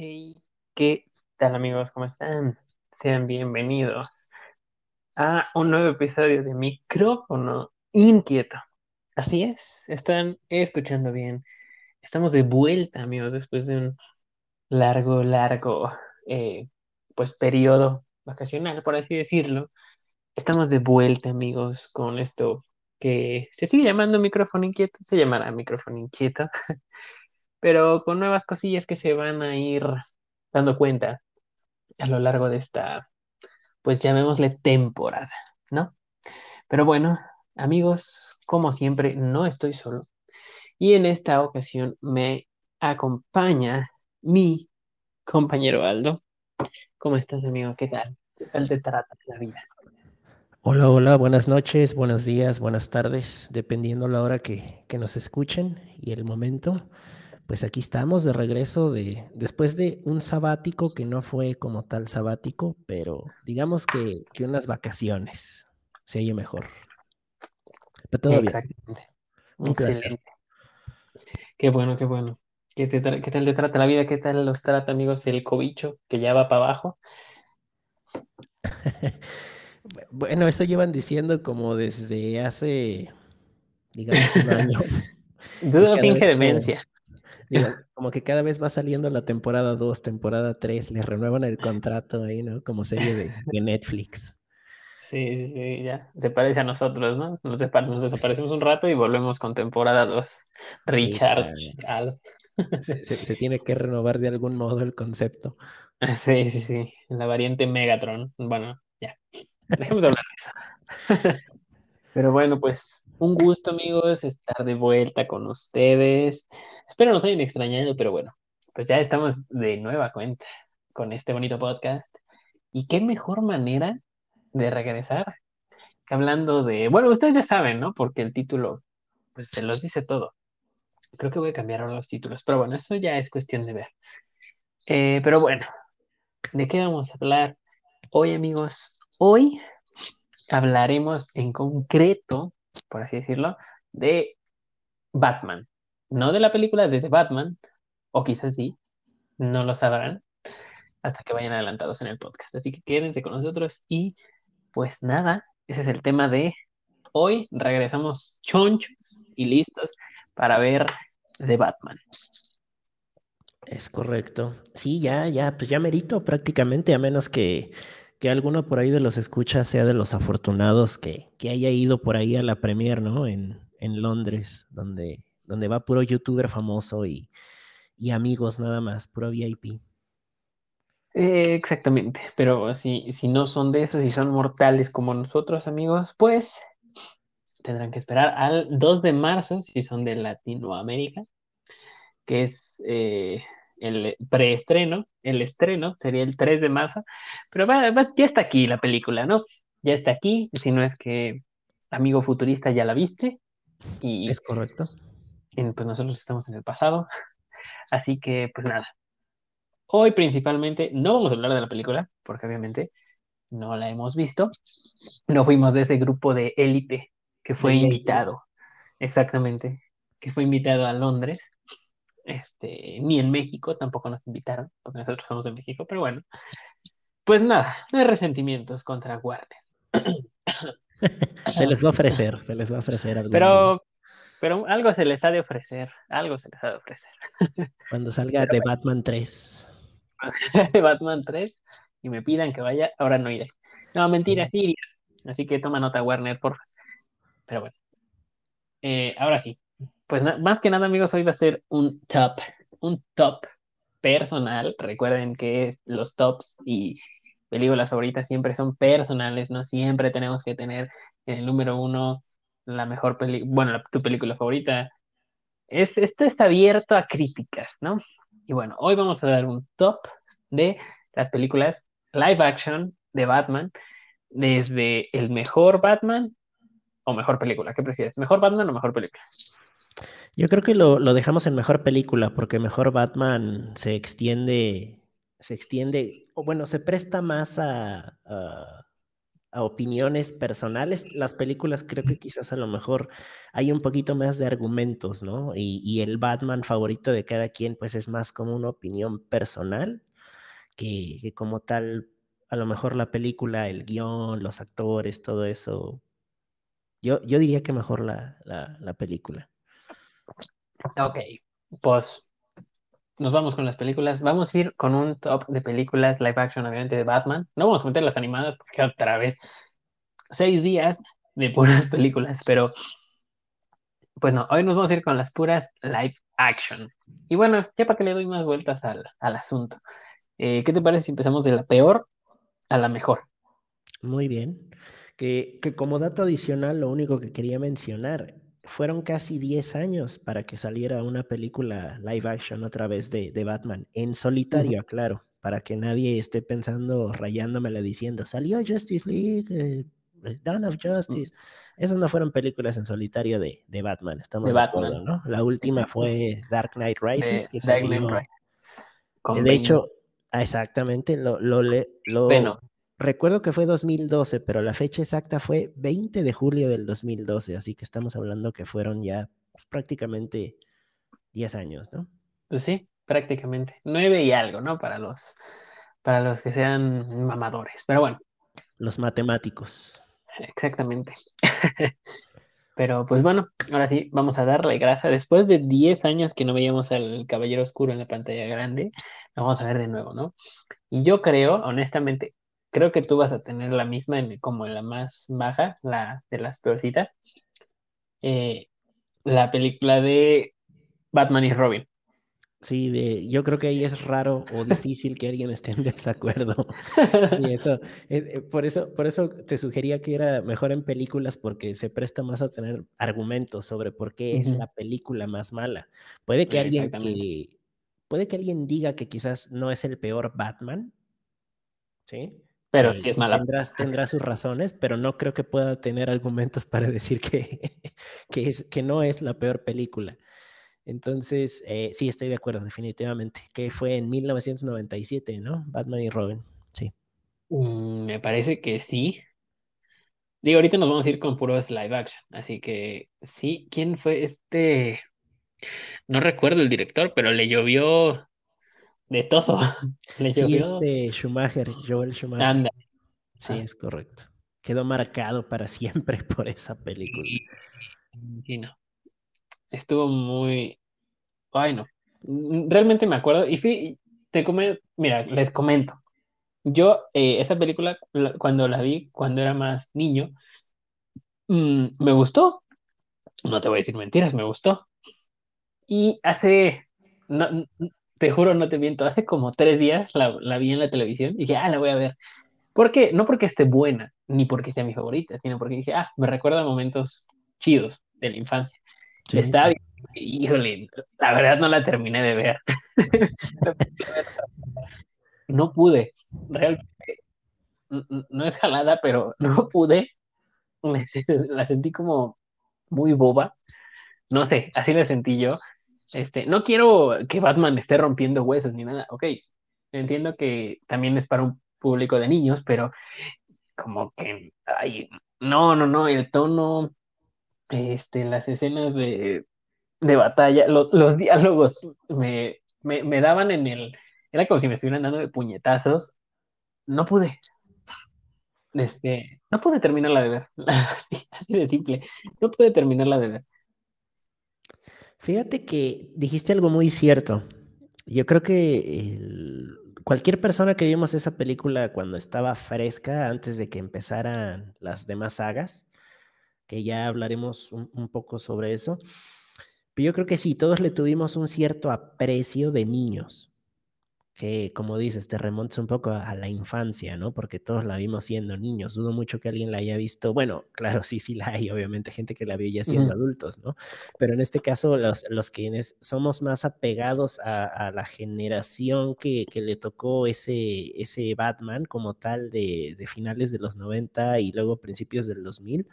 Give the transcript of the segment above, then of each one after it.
Hey, ¿qué tal amigos? ¿Cómo están? Sean bienvenidos a un nuevo episodio de Micrófono Inquieto. Así es, están escuchando bien. Estamos de vuelta, amigos, después de un largo, largo, eh, pues periodo vacacional, por así decirlo. Estamos de vuelta, amigos, con esto que se sigue llamando Micrófono Inquieto, se llamará Micrófono Inquieto, pero con nuevas cosillas que se van a ir dando cuenta a lo largo de esta, pues llamémosle temporada, ¿no? Pero bueno, amigos, como siempre, no estoy solo. Y en esta ocasión me acompaña mi compañero Aldo. ¿Cómo estás, amigo? ¿Qué tal? ¿Qué tal te trata la vida? Hola, hola, buenas noches, buenos días, buenas tardes, dependiendo la hora que, que nos escuchen y el momento. Pues aquí estamos de regreso de, después de un sabático que no fue como tal sabático, pero digamos que, que unas vacaciones. Se oye mejor. Pero todo Exactamente. bien. Excelente. Qué bueno, qué bueno. ¿Qué, te qué tal te trata la vida? ¿Qué tal los trata, amigos, el cobicho que ya va para abajo? Bueno, eso llevan diciendo como desde hace, digamos, un año. Dudo cada finge como, demencia. Digo, como que cada vez va saliendo la temporada 2, temporada 3, les renuevan el contrato ahí, ¿no? Como serie de, de Netflix. Sí, sí, sí, ya. Se parece a nosotros, ¿no? Nos, desaparecemos un rato y volvemos con temporada 2. Sí, Richard. claro. Al. Se, se- se tiene que renovar de algún modo el concepto. Sí, sí, sí. La variante Megatron. Bueno, ya. Dejemos de hablar de eso. Pero bueno, pues un gusto, amigos, estar de vuelta con ustedes. Espero nos hayan extrañado, pero bueno, pues ya estamos de nueva cuenta con este bonito podcast. Y qué mejor manera de regresar hablando de, bueno, ustedes ya saben, ¿no? Porque el título, pues se los dice todo. Creo que voy a cambiar ahora los títulos, pero bueno, eso ya es cuestión de ver. Eh, pero bueno, ¿de qué vamos a hablar hoy, amigos? Hoy hablaremos en concreto, por así decirlo, de Batman. No de la película de The Batman, o quizás sí, no lo sabrán hasta que vayan adelantados en el podcast. Así que quédense con nosotros y pues nada, ese es el tema de hoy. Regresamos chonchos y listos para ver The Batman. Es correcto. Sí, ya, ya, pues ya merito prácticamente, a menos que, que alguno por ahí de los escuchas sea de los afortunados que, que haya ido por ahí a la premier, ¿no? En, en Londres, donde, donde va puro youtuber famoso y, y amigos nada más, puro VIP. Eh, exactamente, pero si, si no son de esos y son mortales como nosotros, amigos, pues tendrán que esperar al 2 de marzo si son de Latinoamérica, que es eh, el preestreno, el estreno sería el 3 de marzo, pero va- va- ya está aquí la película, ¿no? Ya está aquí, si no es que amigo futurista ya la viste y ¿Es correcto? en- pues nosotros estamos en el pasado, así que pues nada. Hoy principalmente no vamos a hablar de la película, porque obviamente no la hemos visto. No fuimos de ese grupo de élite que fue invitado, exactamente, que fue invitado a Londres. Este, ni en México tampoco nos invitaron, porque nosotros somos de México, pero bueno. Pues nada, no hay resentimientos contra Warner. Se les va a ofrecer, se les va a ofrecer día. Pero, pero algo se les ha de ofrecer, algo se les ha de ofrecer. Cuando salga de Batman 3. Batman 3 y me pidan que vaya, ahora no iré. No, mentira, sí iría. Así que toma nota, Warner, porfa. Pero bueno. Eh, ahora sí. Pues más que nada, amigos, hoy va a ser un top, un top personal. Recuerden que los tops y películas favoritas siempre son personales, no siempre tenemos que tener en el número uno la mejor película, bueno, la- tu película favorita. Es, esto está abierto a críticas, ¿no? Y bueno, hoy vamos a dar un top de las películas live action de Batman, desde el mejor Batman o mejor película. ¿Qué prefieres? ¿Mejor Batman o mejor película? Yo creo que lo, lo dejamos en mejor película, porque mejor Batman se extiende, se extiende, o bueno, se presta más a, a- opiniones personales. Las películas creo que quizás a lo mejor hay un poquito más de argumentos, ¿no? Y, y, el Batman favorito de cada quien, pues es más como una opinión personal que, que como tal, a lo mejor la película, el guion, los actores, todo eso. Yo, yo diría que mejor la, la, la película. Ok, pues nos vamos con las películas. Vamos a ir con un top de películas live action, obviamente, de Batman. No vamos a meter las animadas porque otra vez seis días de puras películas, pero pues no, hoy nos vamos a ir con las puras live action. Y bueno, ya para que le doy más vueltas al, al asunto. Eh, ¿Qué te parece si empezamos de la peor a la mejor? Muy bien. Que, que como dato adicional, lo único que quería mencionar fueron casi 10 años para que saliera una película live action otra vez de, de Batman, en solitario, uh -huh. claro, para que nadie esté pensando, rayándomela diciendo, salió Justice League, eh, Dawn of Justice. Uh -huh. Esas no fueron películas en solitario de, de Batman, estamos de, de Batman. acuerdo, ¿no? La última fue Dark Knight Rises, de, que salió, Dark Knight De hecho, exactamente, lo, lo, lo, bueno. Recuerdo que fue 2012, pero la fecha exacta fue 20 de julio del 2012, así que estamos hablando que fueron ya pues, prácticamente 10 años, ¿no? Pues sí, prácticamente. 9 y algo, ¿no? Para los, para los que sean mamadores. Pero bueno. Los matemáticos. Exactamente. pero pues bueno, ahora sí, vamos a darle grasa. Después de 10 años que no veíamos al Caballero Oscuro en la pantalla grande, lo vamos a ver de nuevo, ¿no? Y yo creo, honestamente, creo que tú vas a tener la misma en, como en la más baja, la de las peorcitas. Eh, la película de Batman y Robin. Sí, de, yo creo que ahí es raro o difícil que alguien esté en desacuerdo. Sí, eso, eh, por eso, por eso te sugería que era mejor en películas porque se presta más a tener argumentos sobre por qué uh -huh. es la película más mala. Puede que alguien que puede que alguien diga que quizás no es el peor Batman, ¿sí? Pero sí es mala. Tendrá, tendrá, sus razones, pero no creo que pueda tener argumentos para decir que, que, es, que no es la peor película. Entonces, eh, sí, estoy de acuerdo, definitivamente. Que fue en 1997, ¿no? Batman y Robin, sí. Mm, me parece que sí. Digo, ahorita nos vamos a ir con puros live action, así que sí, ¿quién fue este? No recuerdo el director, pero le llovió de todo. Le sí, este Schumacher, Joel Schumacher. Anda. Sí, ah. es correcto. Quedó marcado para siempre por esa película. Sí, no. Estuvo muy. Ay, no. Realmente me acuerdo. Y fui, te come... Mira, les comento. Yo, eh, esta película, cuando la vi, cuando era más niño, mmm, me gustó. No te voy a decir mentiras, me gustó. Y hace. No, te juro, no te miento, hace como tres días la, la, vi en la televisión y dije, ah, la voy a ver. ¿Por qué? No porque esté buena, ni porque sea mi favorita, sino porque dije, ah, me recuerda a momentos chidos de la infancia. Sí, Está sí. bien, híjole, la verdad no la terminé de ver. no pude, realmente, no es jalada, pero no pude. La sentí como muy boba. No sé, así la sentí yo. Este, no quiero que Batman esté rompiendo huesos ni nada, ok. Entiendo que también es para un público de niños, pero como que, ay, no, no, no, el tono, este, las escenas de, de batalla, los, los diálogos me, me, me, daban en el, era como si me estuvieran dando de puñetazos, no pude. Este, no pude terminarla de ver, así, así de simple, no pude terminarla de ver. Fíjate que dijiste algo muy cierto. Yo creo que cualquier persona que vimos esa película cuando estaba fresca, antes de que empezaran las demás sagas, que ya hablaremos un, un poco sobre eso, pero yo creo que sí, todos le tuvimos un cierto aprecio de niños que, como dices, te remontes un poco a, la infancia, ¿no? Porque todos la vimos siendo niños. Dudo mucho que alguien la haya visto. Bueno, claro, sí, sí la hay, obviamente, gente que la vio ya siendo uh -huh. adultos, ¿no? Pero en este caso, los, los quienes somos más apegados a, a la generación que, que, le tocó ese, ese Batman como tal de, de finales de los 90 y luego principios del 2000.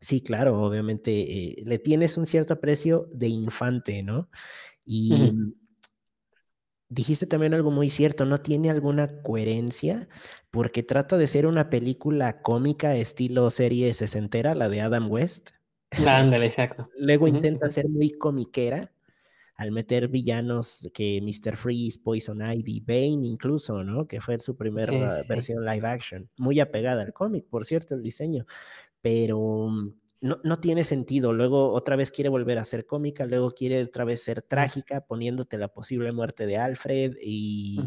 Sí, claro, obviamente eh, le tienes un cierto aprecio de infante, ¿no? Y. Uh -huh dijiste también algo muy cierto, no tiene alguna coherencia porque trata de ser una película cómica estilo serie sesentera, la de Adam West. Ándale, exacto. Luego intenta ser muy comiquera al meter villanos que Mr. Freeze, Poison Ivy, Bane incluso, ¿no? Que fue su primera versión live action. Muy apegada al cómic, por cierto, el diseño. Pero mm, no, no, tiene sentido. Luego otra vez quiere volver a ser cómica, luego quiere otra vez ser trágica, poniéndote la posible muerte de Alfred y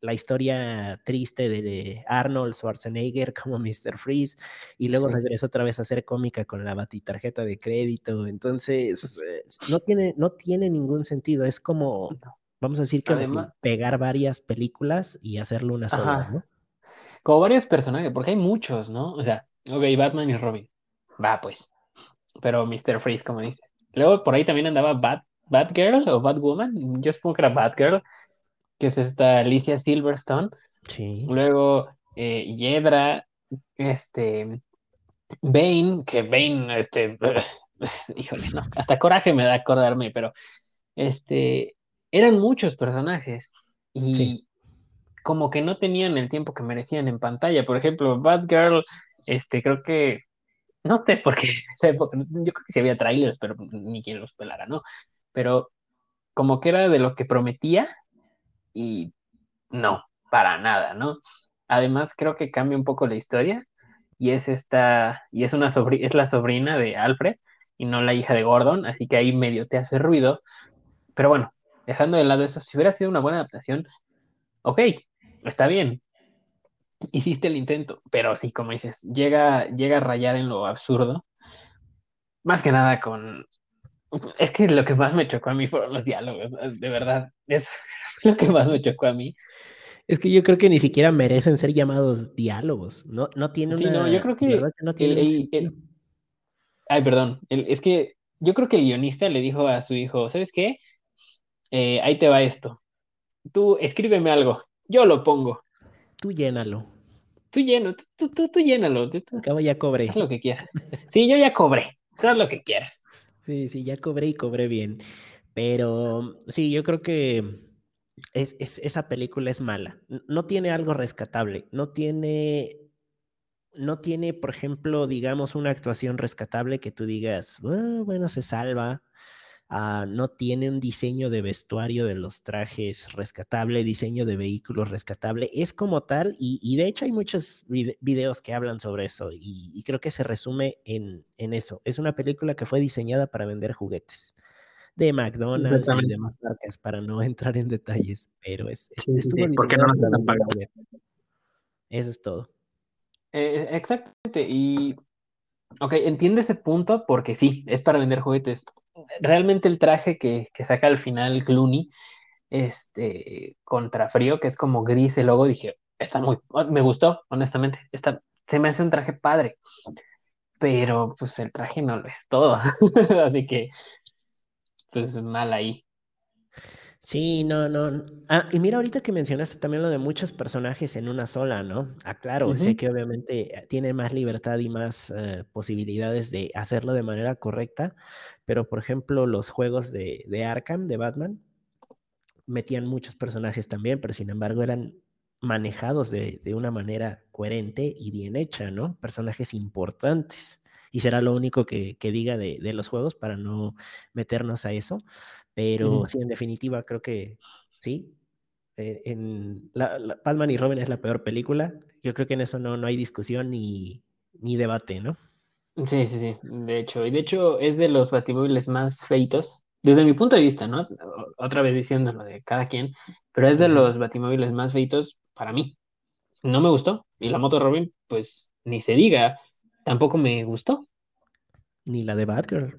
la historia triste de Arnold Schwarzenegger como Mr. Freeze, y luego regresa otra vez a ser cómica con la batitarjeta de crédito. Entonces, eh, no tiene, no tiene ningún sentido. Es como, vamos a decir, que pegar varias películas y hacerlo una sola, ¿no? Como varios personajes, porque hay muchos, ¿no? O sea, ok, Batman y Robin. Va, pues pero Mr. Freeze, como dice. Luego por ahí también andaba Bat, Batgirl o Batwoman, yo supongo que era Batgirl, que es esta Alicia Silverstone. Sí. Luego eh, Yedra, este, Bane, que Bane, este, híjole, no, hasta coraje me da acordarme, pero este, eran muchos personajes y como que no tenían el tiempo que merecían en pantalla. Por ejemplo, Batgirl, este, creo que no sé por qué, yo creo que sí había trailers, pero ni quien los pelara, ¿no? Pero como que era de lo que prometía y no, para nada, ¿no? Además, creo que cambia un poco la historia y es esta, y es una es la sobrina de Alfred y no la hija de Gordon, así que ahí medio te hace ruido. Pero bueno, dejando de lado eso, si hubiera sido una buena adaptación, ok, está bien, hiciste el intento, pero sí, como dices, llega, llega a rayar en lo absurdo. Más que nada con... Es que lo que más me chocó a mí fueron los diálogos, de verdad, es lo que más me chocó a mí. Es que yo creo que ni siquiera merecen ser llamados diálogos, no, no tiene una... Sí, no, yo creo que... No tiene Ay, perdón, es que yo creo que el guionista le dijo a su hijo, ¿sabes qué? Eh, ahí te va esto. Tú escríbeme algo, yo lo pongo. Tú llénalo. Tú lleno, tú, tú, tú llénalo. Acabo ya cobré. Haz lo que quieras. Sí, yo ya cobré. Haz lo que quieras. Sí, sí, ya cobré y cobré bien. Pero sí, yo creo que es, esa película es mala. No tiene algo rescatable. No tiene, no tiene, por ejemplo, digamos, una actuación rescatable que tú digas, ah, bueno, se salva. Ah, no tiene un diseño de vestuario de los trajes rescatable, diseño de vehículos rescatable, es como tal, y, de hecho hay muchos videos que hablan sobre eso, y, creo que se resume en, eso. Es una película que fue diseñada para vender juguetes de McDonald's y demás marcas, para no entrar en detalles, pero es... porque no nos están pagando. Eso es todo. Eh, exactamente, y Ok, entiendo ese punto porque sí, es para vender juguetes realmente el traje que, saca al final Clooney, este, contra frío, que es como gris el logo, dije, está muy, me gustó, honestamente, está, se me hace un traje padre, pero pues el traje no lo es todo, así que, pues mal ahí. Sí, no, no. Ah, y mira, ahorita que mencionaste también lo de muchos personajes en una sola, ¿no? Ah, claro, sé que obviamente eh, tiene más libertad y más eh, posibilidades de hacerlo de manera correcta, pero por ejemplo, los juegos de, de Arkham, de Batman, metían muchos personajes también, pero sin embargo eran manejados de, de una manera coherente y bien hecha, ¿no? Personajes importantes. Y será lo único que, que diga de, de los juegos para no meternos a eso. Pero sí, en definitiva, creo que sí. Eh, en la, Batman y Robin es la peor película. Yo creo que en eso no, no hay discusión ni, ni debate, ¿no? Sí, sí, sí, de hecho. Y de hecho es de los batimóviles más feitos, desde mi punto de vista, ¿no? Otra vez diciendo lo de cada quien, pero es de los batimóviles más feitos para mí. No me gustó. Y la moto Robin, pues ni se diga, tampoco me gustó. Ni la de Batgirl.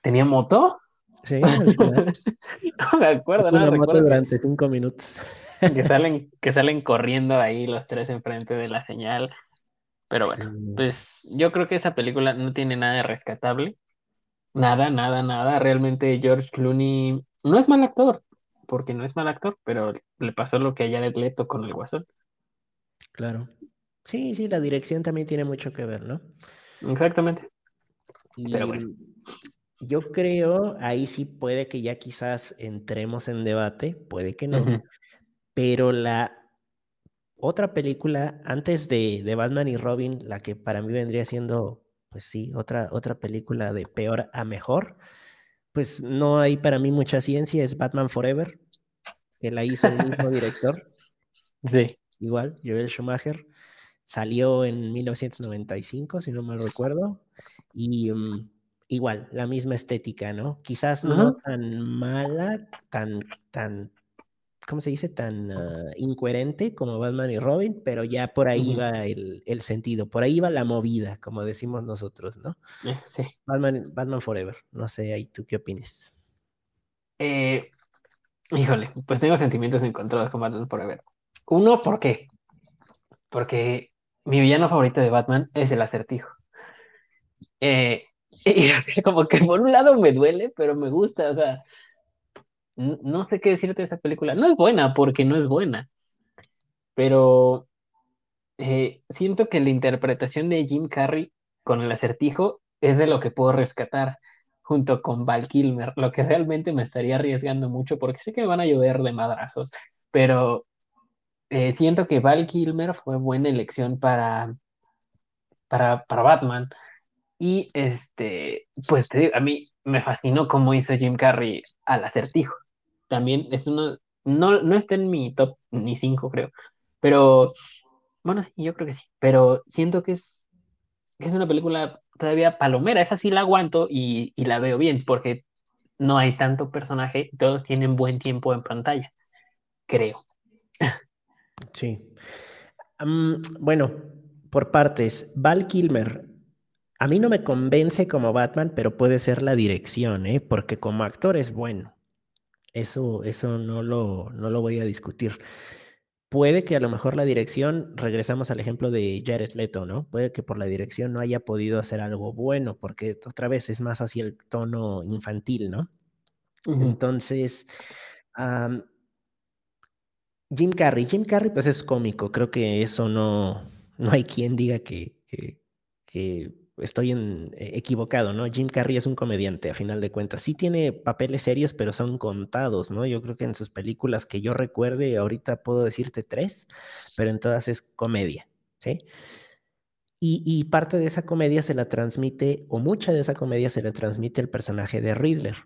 ¿Tenía moto? Sí, no me acuerdo, no recuerdo durante cinco minutos. que salen, que salen corriendo ahí los tres enfrente de la señal. Pero bueno, pues yo creo que esa película no tiene nada de rescatable. Nada, nada, nada. Realmente George Clooney no es mal actor, porque no es mal actor, pero le pasó lo que a Jared Leto con el Guasón. Claro. Sí, sí, la dirección también tiene mucho que ver, ¿no? Exactamente. pero bueno Yo creo, ahí sí puede que ya quizás entremos en debate, puede que no, pero la otra película antes de, de, Batman y Robin, la que para mí vendría siendo, pues sí, otra, otra película de peor a mejor, pues no hay para mí mucha ciencia, es Batman Forever, que la hizo el mismo director. Sí. Igual, Joel Schumacher. Salió en 1995, si no mal recuerdo. Y um, igual, la misma estética, ¿no? Quizás uh -huh. no tan mala, tan, tan, ¿cómo se dice? Tan uh, incoherente como Batman y Robin, pero ya por ahí uh -huh. va el, el, sentido, por ahí va la movida, como decimos nosotros, ¿no? Eh, sí. Batman, Batman Forever, no sé, ahí tú qué opinas. Eh, híjole, pues tengo sentimientos encontrados con Batman Forever. Uno, ¿por qué? Porque mi villano favorito de Batman es el acertijo. Eh, y como que por un lado me duele, pero me gusta, o sea, no sé qué decirte de esa película. No es buena porque no es buena, pero eh, siento que la interpretación de Jim Carrey con el acertijo es de lo que puedo rescatar junto con Val Kilmer, lo que realmente me estaría arriesgando mucho porque sé que me van a llover de madrazos, pero eh, siento que Val Kilmer fue buena elección para, para, para Batman. Y este, pues te digo, a mí me fascinó cómo hizo Jim Carrey al acertijo. También es uno, no, no está en mi top ni cinco, creo. Pero, bueno, sí, yo creo que sí. Pero siento que es, que es una película todavía palomera. Esa sí la aguanto y, y la veo bien, porque no hay tanto personaje, todos tienen buen tiempo en pantalla, creo. Sí. Um, bueno, por partes, Val Kilmer, a mí no me convence como Batman, pero puede ser la dirección, ¿eh? porque como actor es bueno. Eso, eso no, lo, no lo voy a discutir. Puede que a lo mejor la dirección, regresamos al ejemplo de Jared Leto, ¿no? Puede que por la dirección no haya podido hacer algo bueno, porque otra vez es más hacia el tono infantil, ¿no? Uh -huh. Entonces, um, Jim Carrey. Jim Carrey, pues es cómico. Creo que eso no, no hay quien diga que, que, estoy eh, equivocado, ¿no? Jim Carrey es un comediante, a final de cuentas. Sí tiene papeles serios, pero son contados, ¿no? Yo creo que en sus películas que yo recuerde, ahorita puedo decirte tres, pero en todas es comedia, ¿sí? Y, y parte de esa comedia se la transmite, o mucha de esa comedia se la transmite el personaje de Riddler.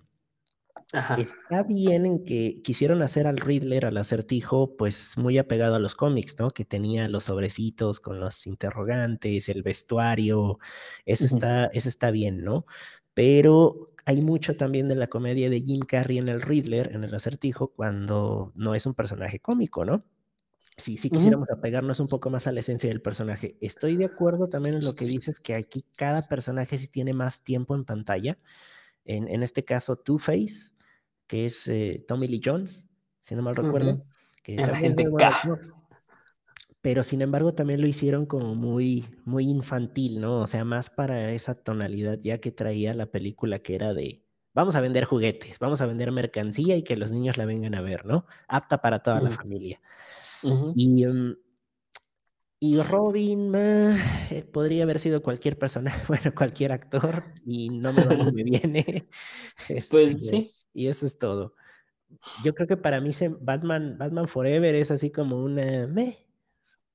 Ajá. Está bien en que quisieron hacer al Riddler, al acertijo, pues muy apegado a los cómics, ¿no? Que tenía los sobrecitos con los interrogantes, el vestuario, eso, uh -huh. está, eso está bien, ¿no? Pero hay mucho también de la comedia de Jim Carrey en el Riddler, en el acertijo, cuando no es un personaje cómico, ¿no? Si, si quisiéramos uh -huh. apegarnos un poco más a la esencia del personaje. Estoy de acuerdo también en lo que dices, que aquí cada personaje sí tiene más tiempo en pantalla. En, en este caso, Two-Face, que es eh, Tommy Lee Jones, si no mal recuerdo. Uh -huh. que la gente pero sin embargo también lo hicieron como muy, muy infantil, ¿no? O sea, más para esa tonalidad ya que traía la película que era de, vamos a vender juguetes, vamos a vender mercancía y que los niños la vengan a ver, ¿no? Apta para toda uh -huh. la familia. Uh -huh. Y... Um, y Robin eh, podría haber sido cualquier persona, bueno, cualquier actor, y no me me viene. Este, pues sí. Y eso es todo. Yo creo que para mí Batman, Batman Forever es así como una... Meh.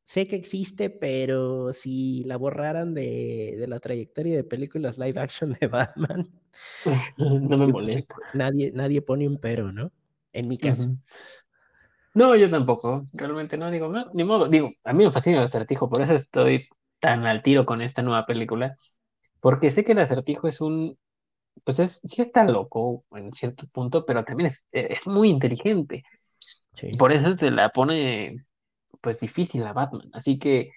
Sé que existe, pero si la borraran de, de, la trayectoria de películas live action de Batman... No me molesta. Nadie, nadie pone un pero, ¿no? En mi caso. Uh -huh. No, yo tampoco. Realmente no digo, no, ni modo. Digo, a mí me fascina el acertijo, por eso estoy tan al tiro con esta nueva película. Porque sé que el acertijo es un pues es, sí está loco en cierto punto, pero también es, es muy inteligente. Sí. Por eso se la pone pues difícil a Batman. Así que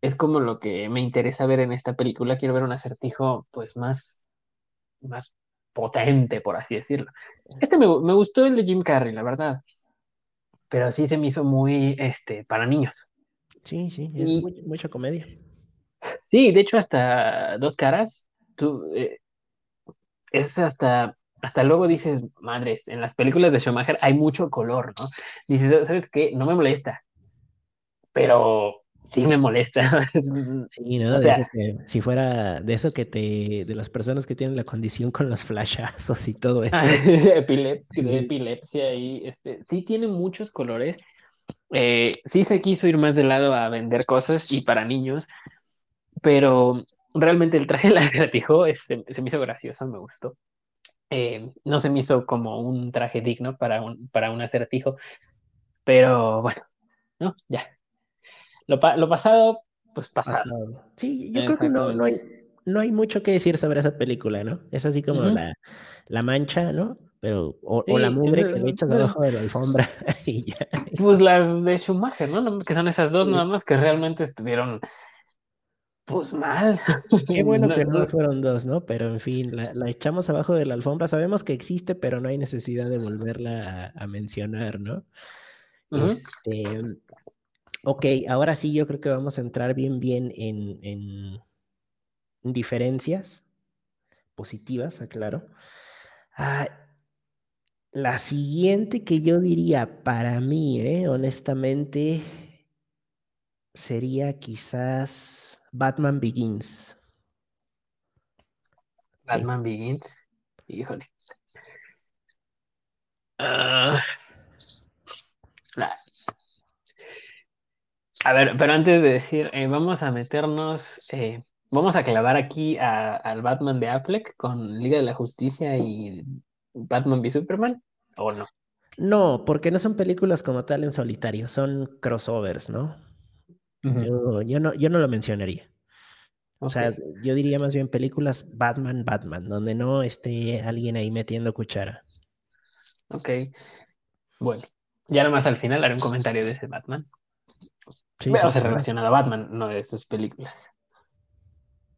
es como lo que me interesa ver en esta película. Quiero ver un acertijo pues más, más potente, por así decirlo. Este me, me gustó el de Jim Carrey, la verdad. Pero sí se me hizo muy este, para niños. Sí, sí, es y, muy, mucha comedia. Sí, de hecho, hasta dos caras. Tú, eh, es hasta, hasta luego dices, madres, en las películas de Schumacher hay mucho color, ¿no? Dices, ¿sabes qué? No me molesta, pero sí me molesta. Sí, ¿no? O sea, si fuera de eso que te, de las personas que tienen la condición con los flashazos y todo eso. epilepsia, epilepsia y este, sí tiene muchos colores. Eh, sí se quiso ir más de lado a vender cosas y para niños, pero realmente el traje lagartijo este, se me hizo gracioso, me gustó. Eh, no se me hizo como un traje digno para un, para un acertijo, pero bueno, ¿no? Ya. Lo, lo pasado, pues pasado. Sí, yo creo que no, no, hay, no hay mucho que decir sobre esa película, ¿no? Es así como la, la mancha, ¿no? Pero, o, la mugre que le echas debajo de la alfombra y ya. Pues las de Schumacher, ¿no? Que son esas dos nada más que realmente estuvieron pues mal. Qué bueno que no fueron dos, ¿no? Pero en fin, la, echamos abajo de la alfombra. Sabemos que existe, pero no hay necesidad de volverla a, mencionar, ¿no? Este, ok, ahora sí yo creo que vamos a entrar bien, bien en, en diferencias positivas, aclaro. Ah, la siguiente que yo diría para mí, ¿eh? honestamente, sería quizás Batman Begins. Batman Begins. Híjole. Ah. a ver, pero antes de decir, eh, vamos a meternos, eh, vamos a clavar aquí al Batman de Affleck con Liga de la Justicia y Batman v Superman, ¿o no? No, porque no son películas como tal en solitario, son crossovers, ¿no? Yo, no, yo no lo mencionaría. O sea, yo diría más bien películas Batman, Batman, donde no esté alguien ahí metiendo cuchara. Ok. Bueno, ya nomás al final haré un comentario de ese Batman. Sí, o sea, relacionado a Batman, no de sus películas.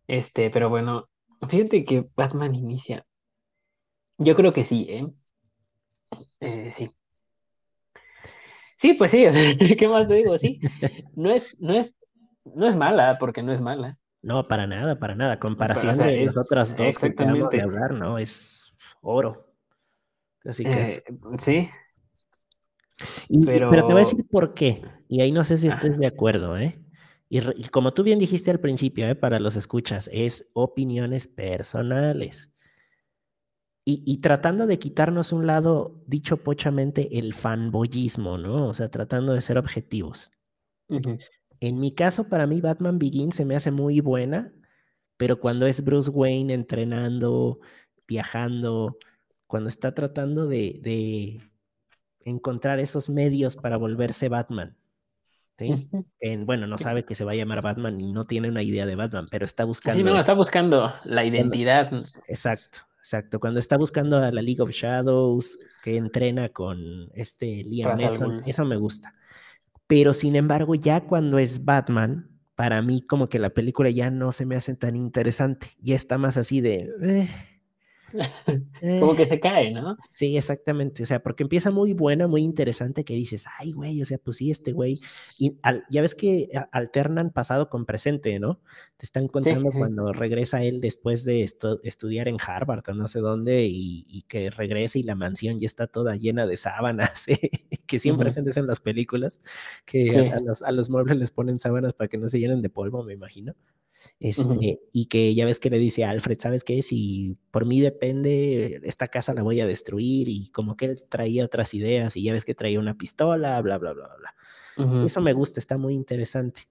Este, pero bueno, fíjate que Batman inicia. Yo creo que sí, ¿eh? eh sí. Sí, pues sí, ¿qué más te digo? Sí, no es, no es, no es mala, porque no es mala. No, para nada, para nada. Comparación de las otras dos que acabamos de hablar, ¿no? Es oro. Así que. Eh, sí. pero... te voy a decir por qué. Y ahí no sé si estés de acuerdo, ¿eh? Y, como tú bien dijiste al principio, ¿eh? para los escuchas, es opiniones personales. Y, tratando de quitarnos un lado, dicho pochamente, el fanboyismo, ¿no? O sea, tratando de ser objetivos. En mi caso, para mí, Batman Begins se me hace muy buena, pero cuando es Bruce Wayne entrenando, viajando, cuando está tratando de, encontrar esos medios para volverse Batman. bueno, no sabe que se va a llamar Batman y no tiene una idea de Batman, pero está buscando. Sí, no, está buscando la identidad. exacto. Exacto, cuando está buscando a la League of Shadows, que entrena con este Liam Neeson, eso me gusta. Pero sin embargo, ya cuando es Batman, para mí como que la película ya no se me hace tan interesante. Ya está más así de... Eh, Como que se cae, ¿no? Sí, exactamente. O sea, porque empieza muy buena, muy interesante que dices, ay, güey, o sea, pues sí, este güey. Y ya ves que alternan pasado con presente, ¿no? Te están contando cuando regresa él después de estudiar en Harvard o no sé dónde y, que regresa y la mansión ya está toda llena de sábanas, que siempre uh en las películas, que a, los, a los muebles les ponen sábanas para que no se llenen de polvo, me imagino. Este, Y que ya ves que le dice a Alfred, ¿sabes qué? Si por mí depende, esta casa la voy a destruir y como que él traía otras ideas y ya ves que traía una pistola, bla, bla, bla, bla. Eso me gusta, está muy interesante.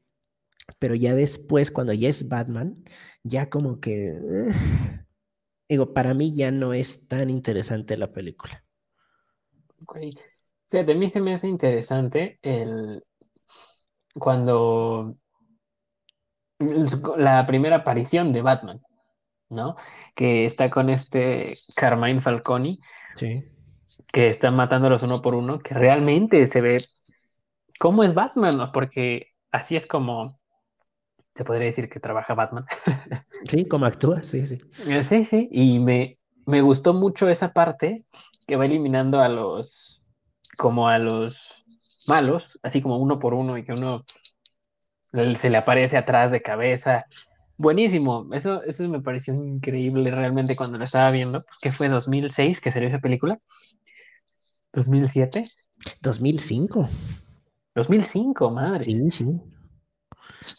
Pero ya después, cuando ya es Batman, ya como que, eh, digo, para mí ya no es tan interesante la película. Fíjate, a mí se me hace interesante el cuando la primera aparición de Batman, ¿no? Que está con este Carmine Falconi, que están matándolos uno por uno, que realmente se ve cómo es Batman, porque así es como se podría decir que trabaja Batman. sí, como actúa, sí, sí. Eh, sí, sí, y me, me gustó mucho esa parte que va eliminando a los, como a los malos, así como uno por uno y que uno se le aparece atrás de cabeza. Buenísimo, eso, eso me pareció increíble realmente cuando lo estaba viendo, pues que fue 2006 que salió esa película. 2007. 2005. 2005, madre. Sí, sí.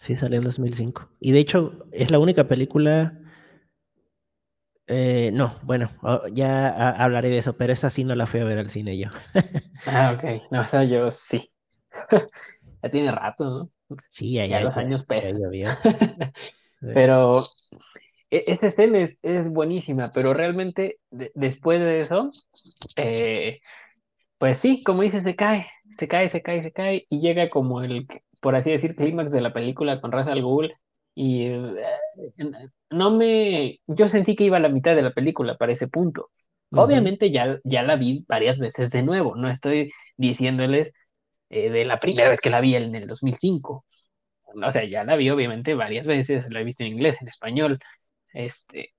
Sí, salió en 2005. Y de hecho, es la única película. Eh, no, bueno, ya hablaré de eso, pero esa sí no la fui a ver al cine yo. ah, ok. No, o sea, yo sí. ya tiene rato, ¿no? Sí, ya, ya, los años pesan. Pero e, esta escena es, es, buenísima, pero realmente después de eso, eh, pues sí, como dices, se cae, se cae, se cae, se cae y llega como el, por así decir, clímax de la película con Ra's al Ghul y eh, no me, yo sentí que iba a la mitad de la película para ese punto. Obviamente ya, ya la vi varias veces de nuevo, no estoy diciéndoles eh, de la primera vez que la vi en el 2005. O sea, ya la vi obviamente varias veces, la he visto en inglés, en español. Este,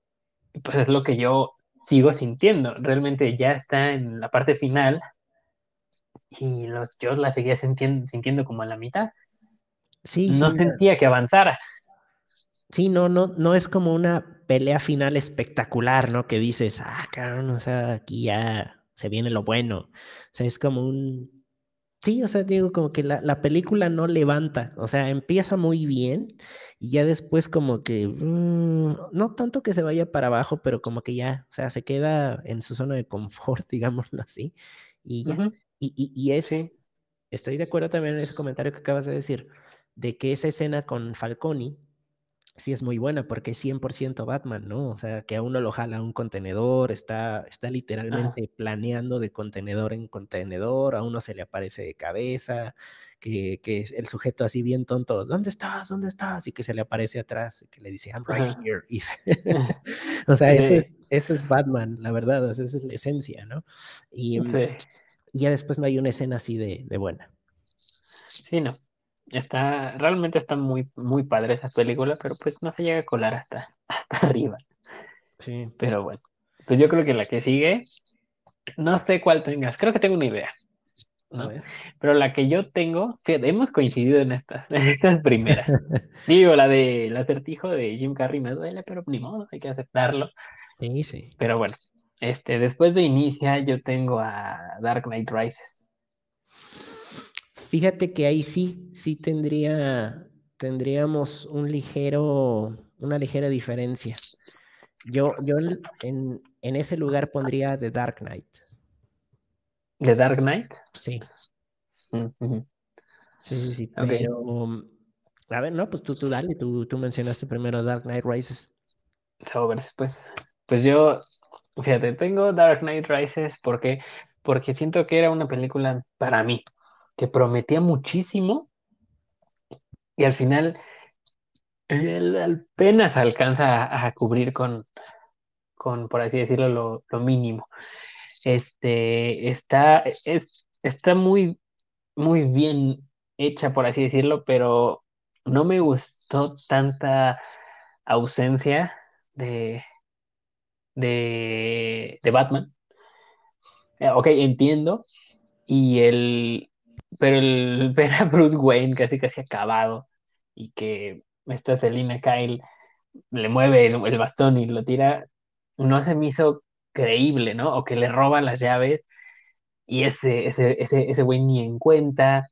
pues es lo que yo sigo sintiendo. Realmente ya está en la parte final y los, yo la seguía sintiendo, sintiendo como a la mitad. Sí, no sentía que avanzara. Sí, no, no, no es como una pelea final espectacular, ¿no? Que dices, ah, cabrón, o sea, aquí ya se viene lo bueno. O sea, es como un. Sí, o sea, digo, como que la, la película no levanta. O sea, empieza muy bien y ya después, como que. Mm, no tanto que se vaya para abajo, pero como que ya, o sea, se queda en su zona de confort, digámoslo así. Y ya. Y, y, es, estoy de acuerdo también en ese comentario que acabas de decir, de que esa escena con Falconi sí es muy buena porque es 100% Batman, ¿no? O sea, que a uno lo jala a un contenedor, está, está literalmente planeando de contenedor en contenedor, a uno se le aparece de cabeza, que, que el sujeto así bien tonto, ¿dónde estás? ¿Dónde estás? Y que se le aparece atrás, que le dice, I'm right here. o sea, eso, es Batman, la verdad, esa es la esencia, ¿no? Y, mm, y ya después no hay una escena así de, de buena. Sí, no. Está, realmente está muy, muy padre esa película, pero pues no se llega a colar hasta, hasta arriba. Sí. Pero bueno, pues yo creo que la que sigue, no sé cuál tengas, creo que tengo una idea. ¿no? Pero la que yo tengo, fíjate, hemos coincidido en estas, en estas primeras. Digo, la del acertijo de Jim Carrey me duele, pero ni modo, hay que aceptarlo. Sí, sí. Pero bueno, este, después de Inicia, yo tengo a Dark Knight Rises. Fíjate que ahí sí, sí tendría, tendríamos un ligero, una ligera diferencia. Yo, yo en, en ese lugar pondría The Dark Knight. ¿The Dark Knight? Sí. Mm, sí, sí, sí. Pero, a ver, no, pues tú, tú dale, tú, tú mencionaste primero Dark Knight Rises. Sobres, pues, pues yo, fíjate, tengo Dark Knight Rises porque, porque siento que era una película para mí que prometía muchísimo y al final él apenas alcanza a, cubrir con, con, por así decirlo, lo, mínimo. Este, está, es, está muy, muy bien hecha, por así decirlo, pero no me gustó tanta ausencia de, de, de Batman. Eh, ok, entiendo. Y el, pero el ver a Bruce Wayne casi casi acabado y que esta Selina Kyle le mueve el, bastón y lo tira, no se me hizo creíble, ¿no? O que le roban las llaves y ese, ese, ese, ese güey ni en cuenta.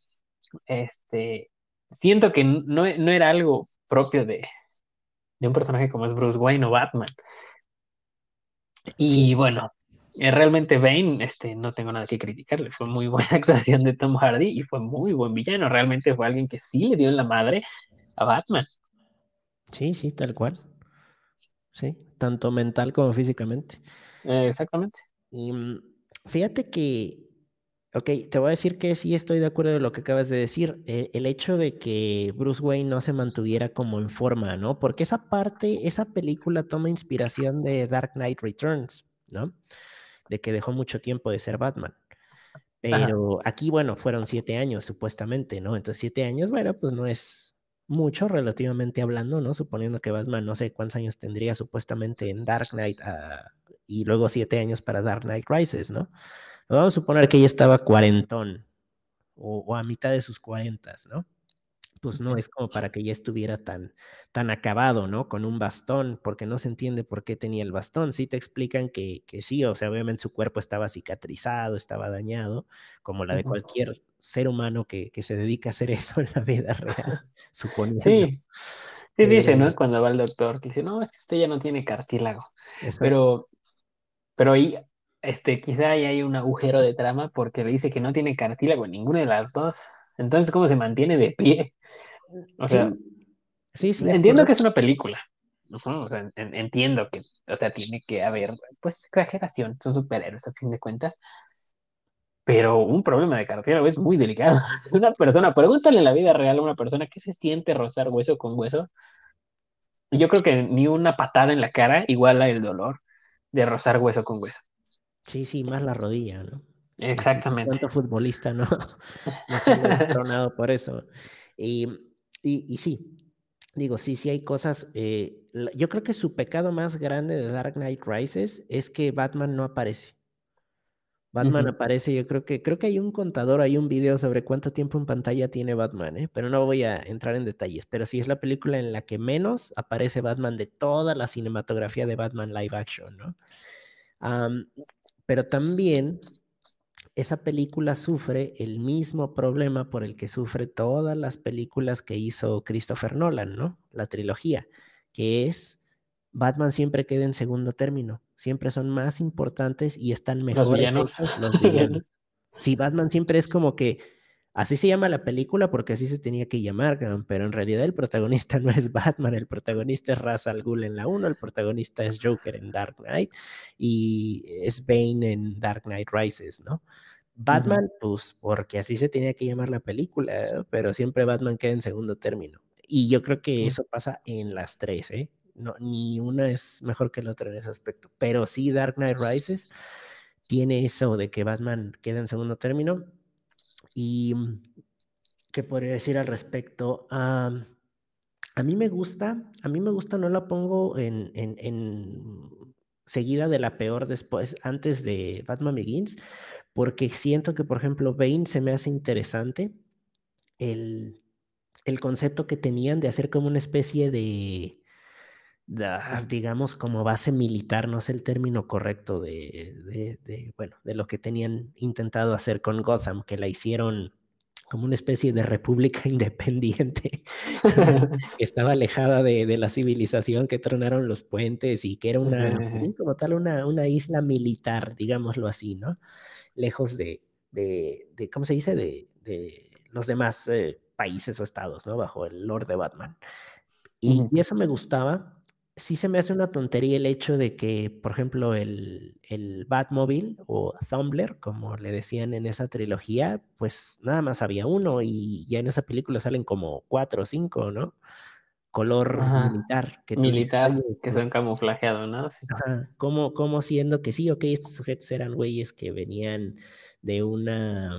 Este, siento que no, no era algo propio de, de un personaje como es Bruce Wayne o Batman. Y bueno, realmente Bane, este, no tengo nada que criticarle, fue muy buena actuación de Tom Hardy y fue muy buen villano, realmente fue alguien que sí le dio en la madre a Batman. Sí, sí, tal cual. Sí, tanto mental como físicamente. Eh, exactamente. Y mm, fíjate que, ok, te voy a decir que sí estoy de acuerdo de lo que acabas de decir. Eh, el hecho de que Bruce Wayne no se mantuviera como en forma, ¿no? Porque esa parte, esa película toma inspiración de Dark Knight Returns, ¿no? De que dejó mucho tiempo de ser Batman. Pero aquí, bueno, fueron siete años supuestamente, ¿no? Entonces siete años, bueno, pues no es mucho relativamente hablando, ¿no? Suponiendo que Batman no sé cuántos años tendría supuestamente en Dark Knight ah, y luego siete años para Dark Knight Rises, ¿no? Vamos a suponer que ya estaba cuarentón o, a mitad de sus cuarentas, ¿no? Pues no es como para que ya estuviera tan, tan acabado, ¿no? Con un bastón, porque no se entiende por qué tenía el bastón. Sí te explican que, que sí, o sea, obviamente su cuerpo estaba cicatrizado, estaba dañado, como la de cualquier ser humano que, que se dedica a hacer eso en la vida real, suponiendo. Sí, sí dice, ¿no? Cuando va el doctor, que dice, no, es que usted ya no tiene cartílago. Pero, pero ahí, este, quizá ahí hay un agujero de trama porque le dice que no tiene cartílago en ninguna de las dos. Entonces, ¿cómo se mantiene de pie? O sea, sí, sí, entiendo que es una película. O sea, entiendo que, o sea, tiene que haber, pues, exageración. Son superhéroes a fin de cuentas. Pero un problema de cartílago es muy delicado. Una persona, pregúntale en la vida real a una persona que se siente rozar hueso con hueso. Yo creo que ni una patada en la cara iguala el dolor de rozar hueso con hueso. Sí, sí, más la rodilla, ¿no? Exactamente. Tanto futbolista no, no se ha tronado por eso. Y, y, sí, digo, sí, sí hay cosas. Eh, yo creo que su pecado más grande de Dark Knight Rises es que Batman no aparece. Batman aparece, yo creo que, creo que hay un contador, hay un video sobre cuánto tiempo en pantalla tiene Batman, ¿eh? pero no voy a entrar en detalles. Pero sí es la película en la que menos aparece Batman de toda la cinematografía de Batman live action, ¿no? pero también esa película sufre el mismo problema por el que sufre todas las películas que hizo Christopher Nolan, ¿no? La trilogía, que es Batman siempre queda en segundo término, siempre son más importantes y están mejor los villanos. los villanos. sí, Batman siempre es como que así se llama la película porque así se tenía que llamar, pero en realidad el protagonista no es Batman, el protagonista es Ra's al Ghul en la 1, el protagonista es Joker en Dark Knight y es Bane en Dark Knight Rises, ¿no? Batman, pues porque así se tenía que llamar la película, pero siempre Batman queda en segundo término. Y yo creo que eso pasa en las tres, ¿eh? No, ni una es mejor que la otra en ese aspecto. Pero sí, Dark Knight Rises tiene eso de que Batman queda en segundo término. Y qué podría decir al respecto. a mí me gusta, a mí me gusta, no la pongo en, en, en seguida de la peor después, antes de Batman Begins, porque siento que, por ejemplo, Bane se me hace interesante el, concepto que tenían de hacer como una especie de, ah, digamos, como base militar, no sé el término correcto de, de, bueno, de lo que tenían intentado hacer con Gotham, que la hicieron como una especie de república independiente, que estaba alejada de, la civilización, que tronaron los puentes y que era una, como tal, una, una isla militar, digámoslo así, ¿no? lejos de, de, de ¿cómo se dice? De, de los demás eh, países o estados, ¿no? Bajo el Lord de Batman. Y, eso me gustaba. Sí se me hace una tontería el hecho de que, por ejemplo, el, el Batmobile o Thumbler, como le decían en esa trilogía, pues nada más había uno y ya en esa película salen como cuatro o cinco, ¿no? color militar. Que militar, que son camuflajeados, ¿no? Como, como siendo que sí, ok, estos sujetos eran güeyes que venían de una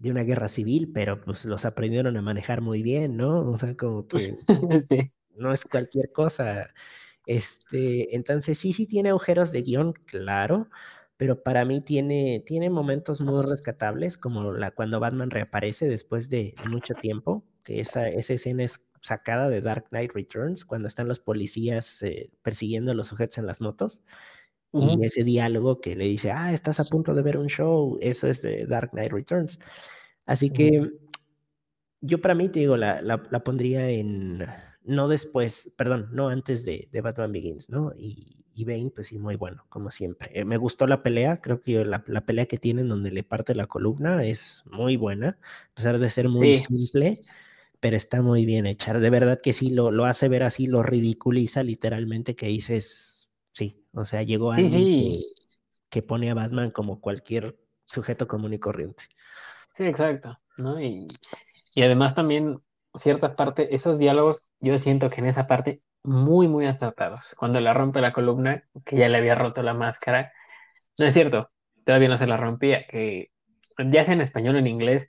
de una guerra civil, pero pues los aprendieron a manejar muy bien, ¿no? O sea, como que no es cualquier cosa. Este, entonces sí, sí tiene agujeros de guion, claro, pero para mí tiene, tiene momentos muy rescatables, como la, cuando Batman reaparece después de, mucho tiempo, que esa, esa escena es sacada de Dark Knight Returns, cuando están los policías eh, persiguiendo a los sujetos en las motos. Y ese diálogo que le dice, ah, estás a punto de ver un show, eso es de Dark Knight Returns. Así que yo para mí, te digo, la, la, pondría en, no después, perdón, no antes de, de Batman Begins, ¿no? Y, y, Bane, pues sí, muy bueno, como siempre. Eh, me gustó la pelea, creo que la, la, pelea que tienen donde le parte la columna es muy buena, a pesar de ser muy simple pero está muy bien hecha. De verdad que sí, lo, lo hace ver así, lo ridiculiza literalmente que dices, sí, o sea, llegó alguien que, pone a Batman como cualquier sujeto común y corriente. Sí, exacto, ¿no? Y, y además también cierta parte, esos diálogos, yo siento que en esa parte muy, muy acertados. Cuando la rompe la columna, que ya le había roto la máscara, no es cierto, todavía no se la rompía, que ya sea en español o en inglés,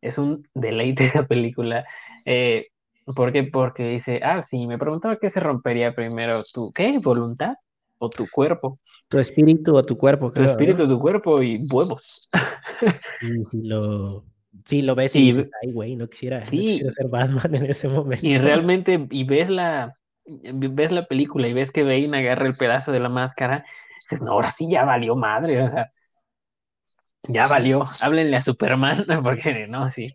es un deleite esa película. Eh, ¿Por qué? Porque dice, ah, sí, me preguntaba qué se rompería primero, tu, ¿qué? ¿Voluntad o tu cuerpo? Tu espíritu o tu cuerpo, Tu espíritu, o tu cuerpo y huevos. Y lo, Sí, lo ves y, dices, ay, güey, no quisiera, ser Batman en ese momento. Y realmente, y ves la, ves la película y ves que Bane agarra el pedazo de la máscara, dices, no, ahora sí ya valió madre, o sea, ya valió, háblenle a Superman, porque no, sí.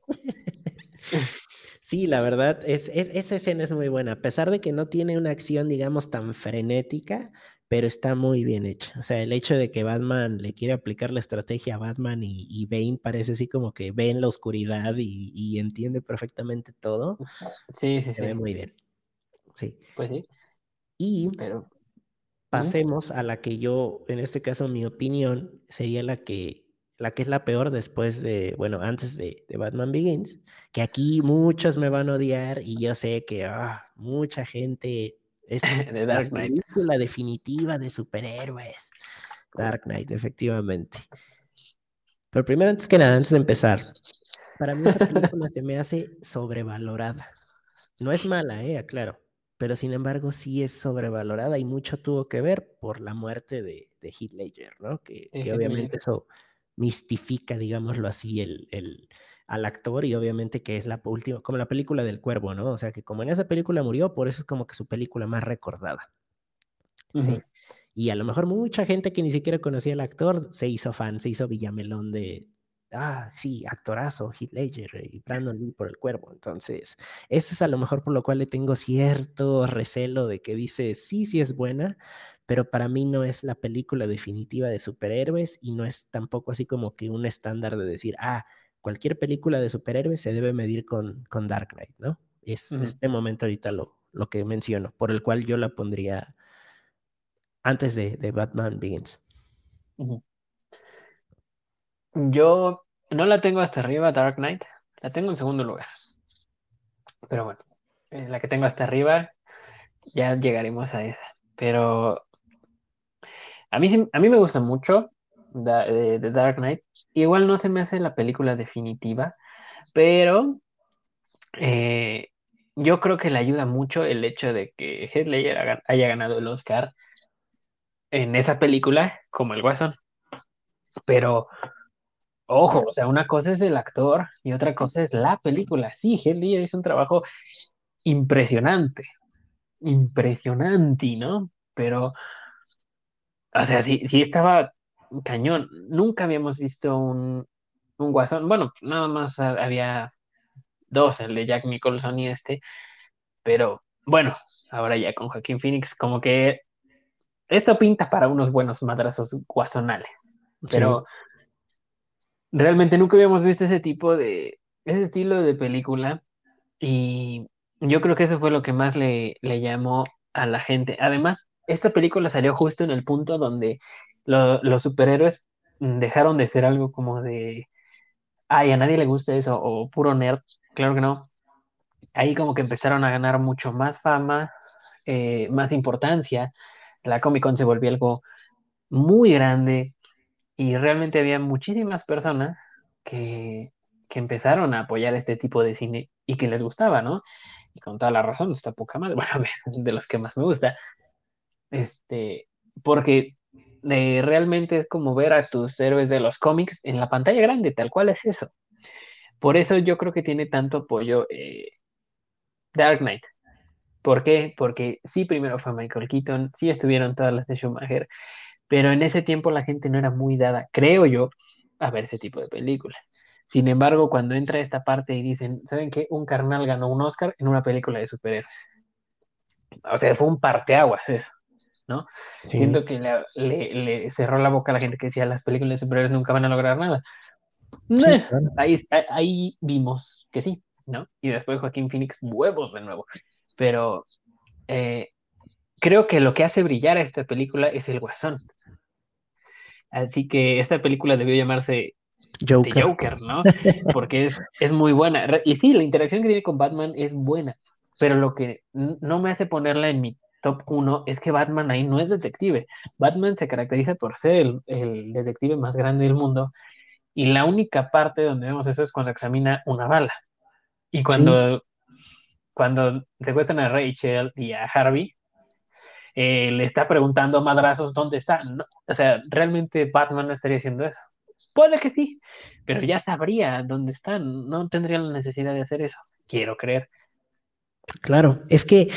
Sí, la verdad, es, esa escena es muy buena, a pesar de que no tiene una acción, digamos, tan frenética, pero está muy bien hecha. O sea, el hecho de que Batman le quiere aplicar la estrategia a Batman y, y Bane parece así como que ve en la oscuridad y, entiende perfectamente todo. Sí, sí, se ve muy bien. Sí. Pues sí. Y pero... pasemos a la que yo, en este caso, mi opinión sería la que la que es la peor después de, bueno, antes de, Batman Begins, que aquí muchos me van a odiar y yo sé que ah, mucha gente es de Dark Knight. la película definitiva de superhéroes. Dark Knight, efectivamente. Pero primero, antes que nada, antes de empezar, para mí esa película se me hace sobrevalorada. No es mala, eh, claro, pero sin embargo sí es sobrevalorada y mucho tuvo que ver por la muerte de, de Heath Ledger, ¿no? Que, que obviamente eso mistifica, digámoslo así, el, el, al actor y obviamente que es la última, como la película del cuervo, ¿no? O sea que como en esa película murió, por eso es como que su película más recordada. Y a lo mejor mucha gente que ni siquiera conocía al actor se hizo fan, se hizo Villamelón de, ah, sí, actorazo, Heath Ledger y Brandon Lee por el cuervo. Entonces, eso es a lo mejor por lo cual le tengo cierto recelo de que dice, sí, sí es buena, pero para mí no es la película definitiva de superhéroes y no es tampoco así como que un estándar de decir, ah, cualquier película de superhéroes se debe medir con, con Dark Knight, ¿no? Es este momento ahorita lo, lo que menciono, por el cual yo la pondría antes de, de Batman Begins. Yo no la tengo hasta arriba, Dark Knight, la tengo en segundo lugar. Pero bueno, eh, la que tengo hasta arriba, ya llegaremos a esa. Pero a mí, a mí me gusta mucho The, Dark Knight. Igual no se me hace la película definitiva, pero eh, yo creo que le ayuda mucho el hecho de que Heath haya ganado el Oscar en esa película como el Guasón. Pero, ojo, o sea, una cosa es el actor y otra cosa es la película. Sí, Heath Ledger hizo un trabajo impresionante, impresionante, ¿no? Pero o sea, sí, sí estaba cañón. Nunca habíamos visto un, un guasón. Bueno, nada más había dos, el de Jack Nicholson y este. Pero bueno, ahora ya con Joaquín Phoenix, como que esto pinta para unos buenos madrazos guasonales. Pero realmente nunca habíamos visto ese tipo de, ese estilo de película. Y yo creo que eso fue lo que más le, le llamó a la gente. Además, esta película salió justo en el punto donde los superhéroes dejaron de ser algo como de, ay, a nadie le gusta eso, o puro nerd, claro que no. Ahí como que empezaron a ganar mucho más fama, eh, más importancia. La Comic Con se volvió algo muy grande y realmente había muchísimas personas que, que empezaron a apoyar este tipo de cine y que les gustaba, ¿no? Y con toda la razón, está poca madre, bueno, de los que más me gusta. Este, porque eh, realmente es como ver a tus héroes de los cómics en la pantalla grande, tal cual es eso. Por eso yo creo que tiene tanto apoyo eh, Dark Knight. ¿Por qué? Porque sí, primero fue Michael Keaton, sí estuvieron todas las de Schumacher, pero en ese tiempo la gente no era muy dada, creo yo, a ver ese tipo de películas. Sin embargo, cuando entra esta parte y dicen, ¿saben qué? Un carnal ganó un Oscar en una película de superhéroes. O sea, fue un parteaguas eso. ¿No? Siento que le, cerró la boca a la gente que decía las películas de superhéroes nunca van a lograr nada. ahí, ahí vimos que sí, ¿no? Y después Joaquín Phoenix, huevos de nuevo. Pero eh, creo que lo que hace brillar a esta película es el guasón. Así que esta película debió llamarse Joker, The Joker ¿no? Porque es, es muy buena. Y sí, la interacción que tiene con Batman es buena, pero lo que no me hace ponerla en mi top 1 es que Batman ahí no es detective. Batman se caracteriza por ser el, detective más grande del mundo y la única parte donde vemos eso es cuando examina una bala. Y cuando, cuando secuestran a Rachel y a Harvey, eh, le está preguntando a madrazos dónde está. o sea, realmente Batman no estaría haciendo eso. puede que sí, pero ya sabría dónde están, no tendría la necesidad de hacer eso, quiero creer. Claro, es que,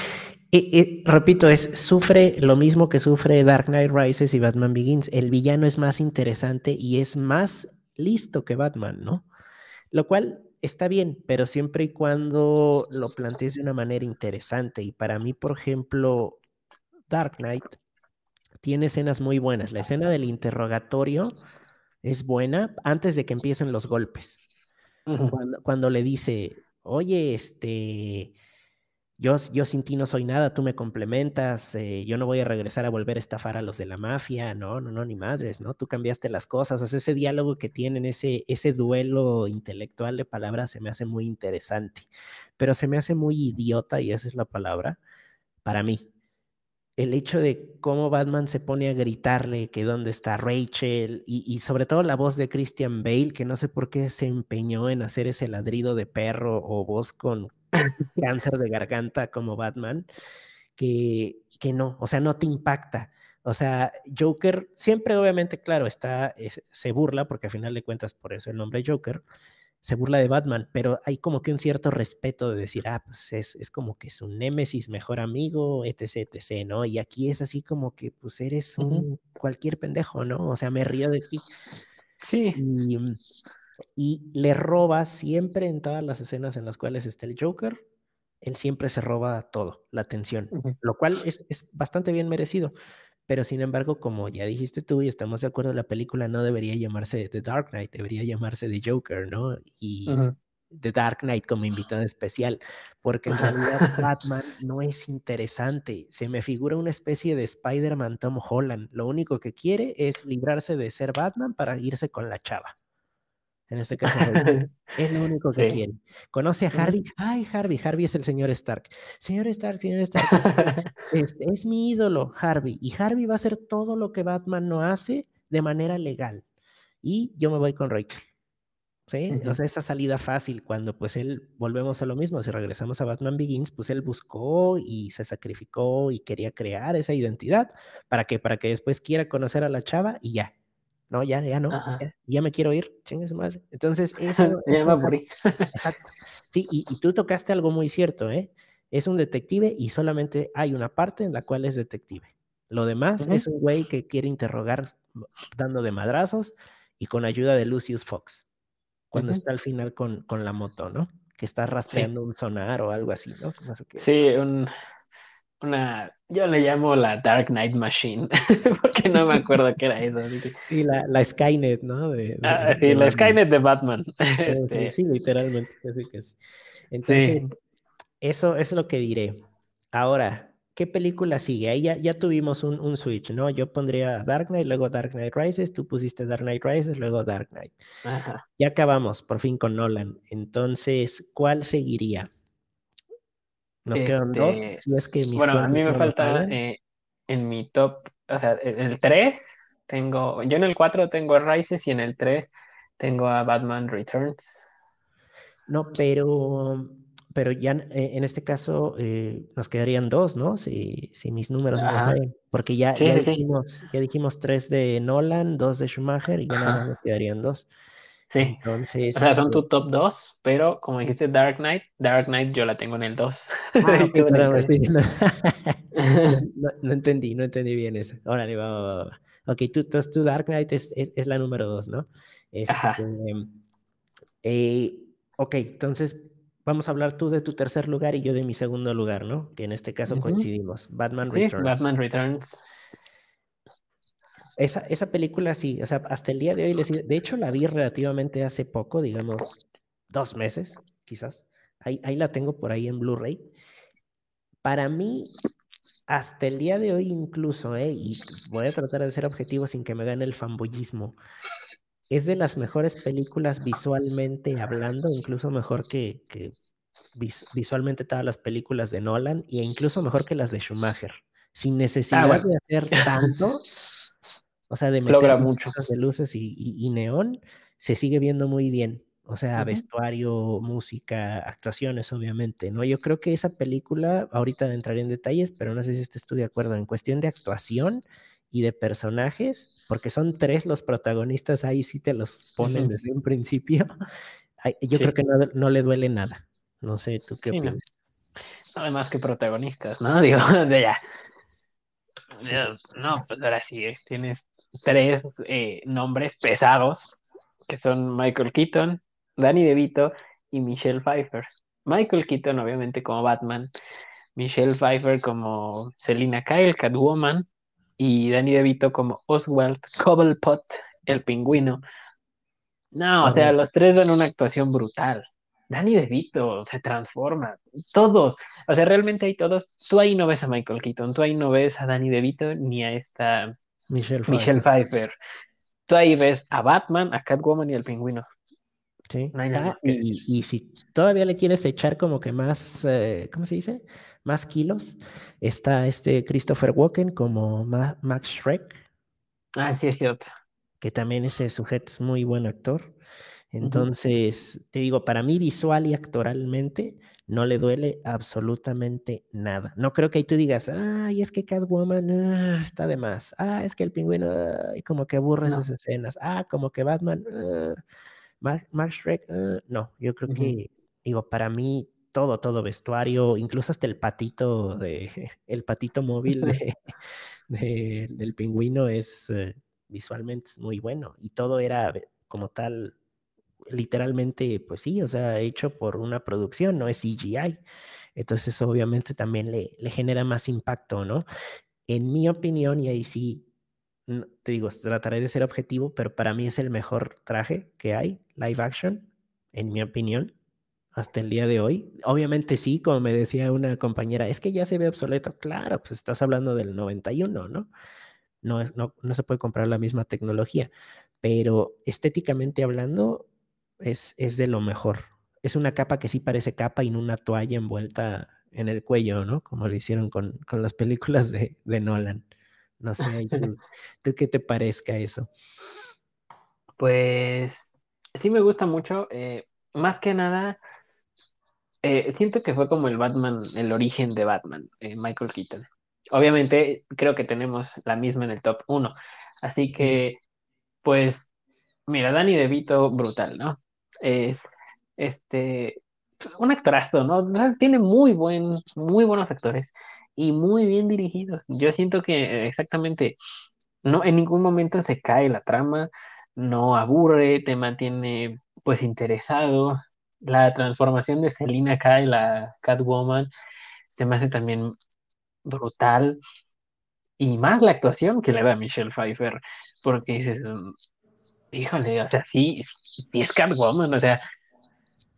eh, eh, repito, es, sufre lo mismo que sufre Dark Knight Rises y Batman Begins. El villano es más interesante y es más listo que Batman, ¿no? Lo cual está bien, pero siempre y cuando lo plantees de una manera interesante. Y para mí, por ejemplo, Dark Knight tiene escenas muy buenas. La escena del interrogatorio es buena antes de que empiecen los golpes. cuando, cuando, le dice, oye, este, yo, yo sin ti no soy nada, tú me complementas, eh, yo no voy a regresar a volver a estafar a los de la mafia, no, no, no, ni madres, ¿no? Tú cambiaste las cosas, o ese diálogo que tienen, ese, ese duelo intelectual de palabras se me hace muy interesante, pero se me hace muy idiota, y esa es la palabra, para mí. El hecho de cómo Batman se pone a gritarle que dónde está Rachel y, y sobre todo la voz de Christian Bale, que no sé por qué se empeñó en hacer ese ladrido de perro o voz con cáncer de garganta como Batman, que, que no, o sea, no te impacta. O sea, Joker siempre obviamente, claro, está, se burla, porque al final de cuentas por eso el nombre Joker, se burla de Batman, pero hay como que un cierto respeto de decir, ah, pues es, es como que es un némesis, mejor amigo, etc, etc, ¿no? Y aquí es así como que, pues eres un cualquier pendejo, ¿no? O sea, me río de ti. Sí. Y, y le roba siempre en todas las escenas en las cuales está el Joker, él siempre se roba todo, la atención, lo cual es, es, bastante bien merecido. Pero sin embargo, como ya dijiste tú y estamos de acuerdo, la película no debería llamarse The Dark Knight, debería llamarse The Joker, ¿no? Y The Dark Knight como invitado especial, porque en realidad Batman no es interesante. Se me figura una especie de Spider-Man Tom Holland. Lo único que quiere es librarse de ser Batman para irse con la chava. En este caso, es lo único que quiere. Conoce a Harvey. Ay, Harvey. Harvey es el señor Stark. Señor Stark, señor Stark. este, es mi ídolo, Harvey. Y Harvey va a hacer todo lo que Batman no hace de manera legal. Y yo me voy con Rachel. ¿Sí? O sea, esa salida fácil, cuando pues él, volvemos a lo mismo, si regresamos a Batman Begins, pues él buscó y se sacrificó y quería crear esa identidad. ¿Para qué? Para que después quiera conocer a la chava y ya, no, ya, ya no, ya, me quiero ir, chingues más. Entonces, eso. ya me aburrí. Exacto. Sí, y, y, tú tocaste algo muy cierto, ¿eh? Es un detective y solamente hay una parte en la cual es detective. Lo demás es un güey que quiere interrogar dando de madrazos y con ayuda de Lucius Fox. Cuando está al final con, con, la moto, ¿no? Que está rastreando un sonar o algo así, ¿no? Qué sí, un, una, yo le llamo la Dark Knight Machine, porque no me acuerdo qué era eso. Sí, la, la Skynet, ¿no? De, ah, sí, la Skynet de Batman. Sí, este... sí literalmente. Entonces, eso es lo que diré. Ahora, ¿qué película sigue? Ahí ya, ya tuvimos un, un, switch, ¿no? Yo pondría Dark Knight, luego Dark Knight Rises, tú pusiste Dark Knight Rises, luego Dark Knight. Ajá. Ya acabamos, por fin, con Nolan. Entonces, ¿cuál seguiría? Nos quedan dos. Este, si es que bueno, a mí me falta eh, en mi top, o sea, en el 3 tengo, yo en el 4 tengo a Rises y en el 3 tengo a Batman Returns. No, pero, pero ya en este caso eh, nos quedarían dos, ¿no? Si, si mis números no fallan. Porque ya, sí, ya, sí, dijimos, ya dijimos tres de Nolan, dos de Schumacher y ya nada más nos quedarían dos. Sí. Entonces. O sea, son tu top 2, pero como dijiste Dark Knight, Dark Knight yo la tengo en el 2. Ah, no, no, entendí, no entendí bien eso. Órale, va, va, va. Ok, tú, tu Dark Knight es, es, es, la número 2, ¿no? Este, eh, ok, entonces vamos a hablar tú de tu tercer lugar y yo de mi segundo lugar, ¿no? Que en este caso uh -huh. coincidimos. Batman sí, Returns. Batman Returns. Esa, esa película sí, o sea, hasta el día de hoy, les, de hecho la vi relativamente hace poco, digamos, dos meses, quizás. Ahí, ahí la tengo por ahí en Blu-ray. Para mí, hasta el día de hoy incluso, eh, y voy a tratar de ser objetivo sin que me gane el fanboyismo, es de las mejores películas visualmente hablando, incluso mejor que, que vis, visualmente todas las películas de Nolan, e incluso mejor que las de Schumacher, sin necesidad ah, bueno. de hacer tanto. O sea, de meter Logra mucho. de luces y, y, y, neón, se sigue viendo muy bien. O sea, uh -huh. vestuario, música, actuaciones, obviamente, ¿no? Yo creo que esa película, ahorita entraré en detalles, pero no sé si estés tú de acuerdo, en cuestión de actuación y de personajes, porque son tres los protagonistas, ahí sí te los ponen desde un principio. Yo creo que no, le duele nada. No sé, ¿tú qué opinas? Además que protagonistas, ¿no? Digo, de ya. No, pues ahora sí, eh, tienes tres eh, nombres pesados, que son Michael Keaton, Danny DeVito y Michelle Pfeiffer. Michael Keaton, obviamente, como Batman, Michelle Pfeiffer como Selina Kyle, Catwoman, y Danny DeVito como Oswald Cobblepot, el pingüino. No, o sea, los tres dan una actuación brutal. Danny DeVito se transforma, todos, o sea, realmente hay todos. Tú ahí no ves a Michael Keaton, tú ahí no ves a Danny DeVito ni a esta Michelle Michelle Pfeiffer. Tú ahí ves a Batman, a Catwoman y al pingüino. Sí. Ah, y, si todavía le quieres echar como que más, eh, ¿cómo se dice? Más kilos, está este Christopher Walken como Max Shrek. Ah, sí, es cierto. Que también ese sujeto es muy buen actor. Entonces, te digo, para mí visual y actoralmente no le duele absolutamente nada. No creo que ahí tú digas, ay, es que Catwoman ah, está de más. Ah, es que el pingüino, como que aburre sus escenas. Ah, como que Batman. Ah, Max, Shrek, uh, no, yo creo que, digo, para mí todo, todo vestuario, incluso hasta el patito de, el patito móvil de, del pingüino es eh, visualmente es muy bueno y todo era como tal, literalmente, pues sí, o sea, hecho por una producción, no es CGI. Entonces, obviamente también le, le genera más impacto, ¿no? En mi opinión, y ahí sí te digo, trataré de ser objetivo, pero para mí es el mejor traje que hay, live action, en mi opinión, hasta el día de hoy. Obviamente sí, como me decía una compañera, es que ya se ve obsoleto. Claro, pues estás hablando del 91, ¿no? No, no, no se puede comprar la misma tecnología, pero estéticamente hablando es, es de lo mejor. Es una capa que sí parece capa y no una toalla envuelta en el cuello, ¿no? Como lo hicieron con, con las películas de, de Nolan. No sé, ¿tú, qué te parezca eso? Pues sí me gusta mucho. Eh, más que nada, eh, siento que fue como el Batman, el origen de Batman, eh, Michael Keaton. Obviamente creo que tenemos la misma en el top 1. Así que, pues, mira, Danny DeVito, brutal, ¿no? Es este un actorazo, ¿no? Tiene muy buen, muy buenos actores y muy bien dirigido. Yo siento que exactamente no en ningún momento se cae la trama, no aburre, te mantiene pues interesado. La transformación de Selina Kyle, la Catwoman, te hace también brutal. Y más la actuación que le da Michelle Pfeiffer, porque dices, híjole, o sea, sí, sí es Catwoman, o sea,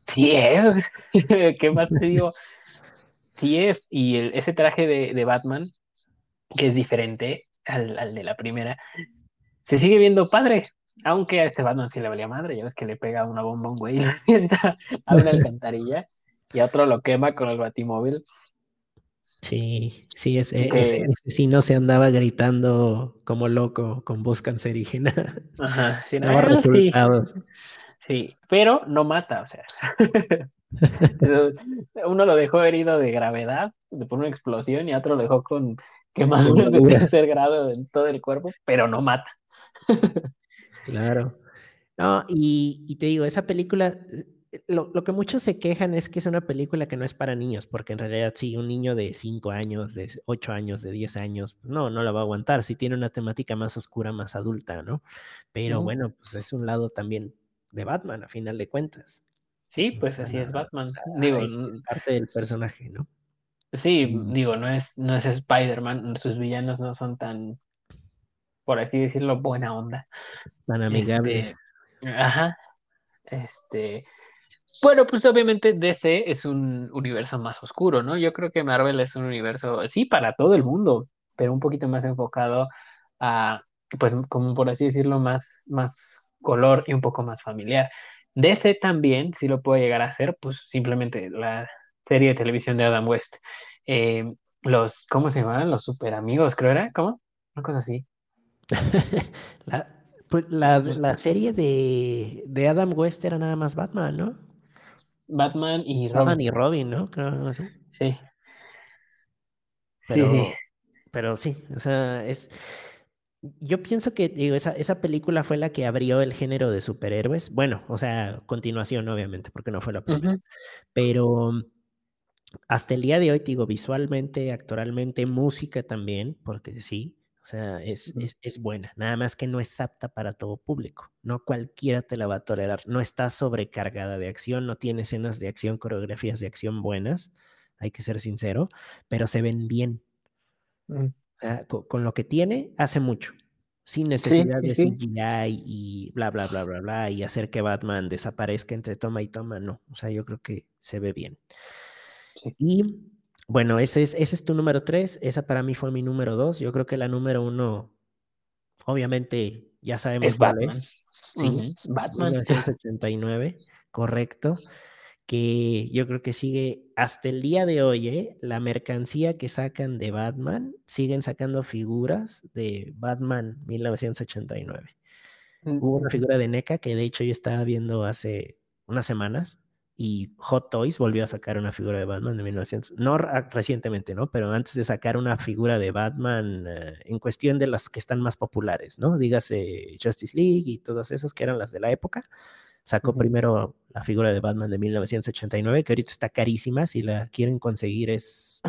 sí es. ¿Qué más te digo? Sí es, y ese traje de, Batman, que es diferente al, de la primera, se sigue viendo padre, aunque a este Batman sí le valía madre, ya ves que le pega una bomba un güey y le a una alcantarilla y a otro lo quema con el batimóvil. Sí, sí, ese, sí no se andaba gritando como loco con voz cancerígena. Ajá, sí, sí, pero no mata, o sea. Uno lo dejó herido de gravedad por una explosión y otro lo dejó con quemaduras de tercer grado en todo el cuerpo, pero no mata. claro. No, y, te digo, esa película, eh, lo, que muchos se quejan es que es una película que no es para niños, porque en realidad sí, un niño de 5 años, de 8 años, de 10 años, no, no la va a aguantar, sí tiene una temática más oscura, más adulta, ¿no? Pero bueno, pues es un lado también de Batman, a final de cuentas. Sí, pues así es Batman. Digo, parte del personaje, ¿no? Sí, digo, no es, no es Spider-Man, sus villanos no son tan, por así decirlo, buena onda. Tan amigables. Este, ajá. Este. Bueno, pues obviamente DC es un universo más oscuro, ¿no? Yo creo que Marvel es un universo, sí, para todo el mundo, pero un poquito más enfocado a, pues, como por así decirlo, más, más color y un poco más familiar. DC también, si lo puede llegar a hacer, pues simplemente la serie de televisión de Adam West. Eh, los, ¿cómo se llaman? Los super amigos, creo era, ¿cómo? Una cosa así. Pues, la, serie de, de, Adam West era nada más Batman, ¿no? Batman y Robin. Batman y Robin, ¿no? Creo así. Sí. Pero, sí, sí. Pero sí, o sea, es yo pienso que digo, esa, esa película fue la que abrió el género de superhéroes. Bueno, o sea, continuación, obviamente, porque no fue la primera. Pero hasta el día de hoy, digo, visualmente, actoralmente, música también, porque sí, o sea, es, es, es, buena. Nada más que no es apta para todo público. No cualquiera te la va a tolerar. No está sobrecargada de acción, no tiene escenas de acción, coreografías de acción buenas, hay que ser sincero, pero se ven bien. Mm. O sea, con, con, lo que tiene, hace mucho. Sin necesidad sí, sí, de CGI y bla, bla, bla, bla, bla, y hacer que Batman desaparezca entre toma y toma, no. O sea, yo creo que se ve bien. Y bueno, ese es, ese es tu número tres. Esa para mí fue mi número dos. Yo creo que la número uno, obviamente, ya sabemos es Batman. Sí, uh -huh. Batman. 1989, correcto. Que yo creo que sigue hasta el día de hoy, ¿eh? la mercancía que sacan de Batman, siguen sacando figuras de Batman 1989. Uh -huh. Hubo una figura de NECA que de hecho yo estaba viendo hace unas semanas, y Hot Toys volvió a sacar una figura de Batman de 1900, no recientemente, ¿no? Pero antes de sacar una figura de Batman eh, en cuestión de las que están más populares, ¿no? Dígase Justice League y todas esas que eran las de la época. Sacó uh -huh. primero la figura de Batman de 1989, que ahorita está carísima, si la quieren conseguir es...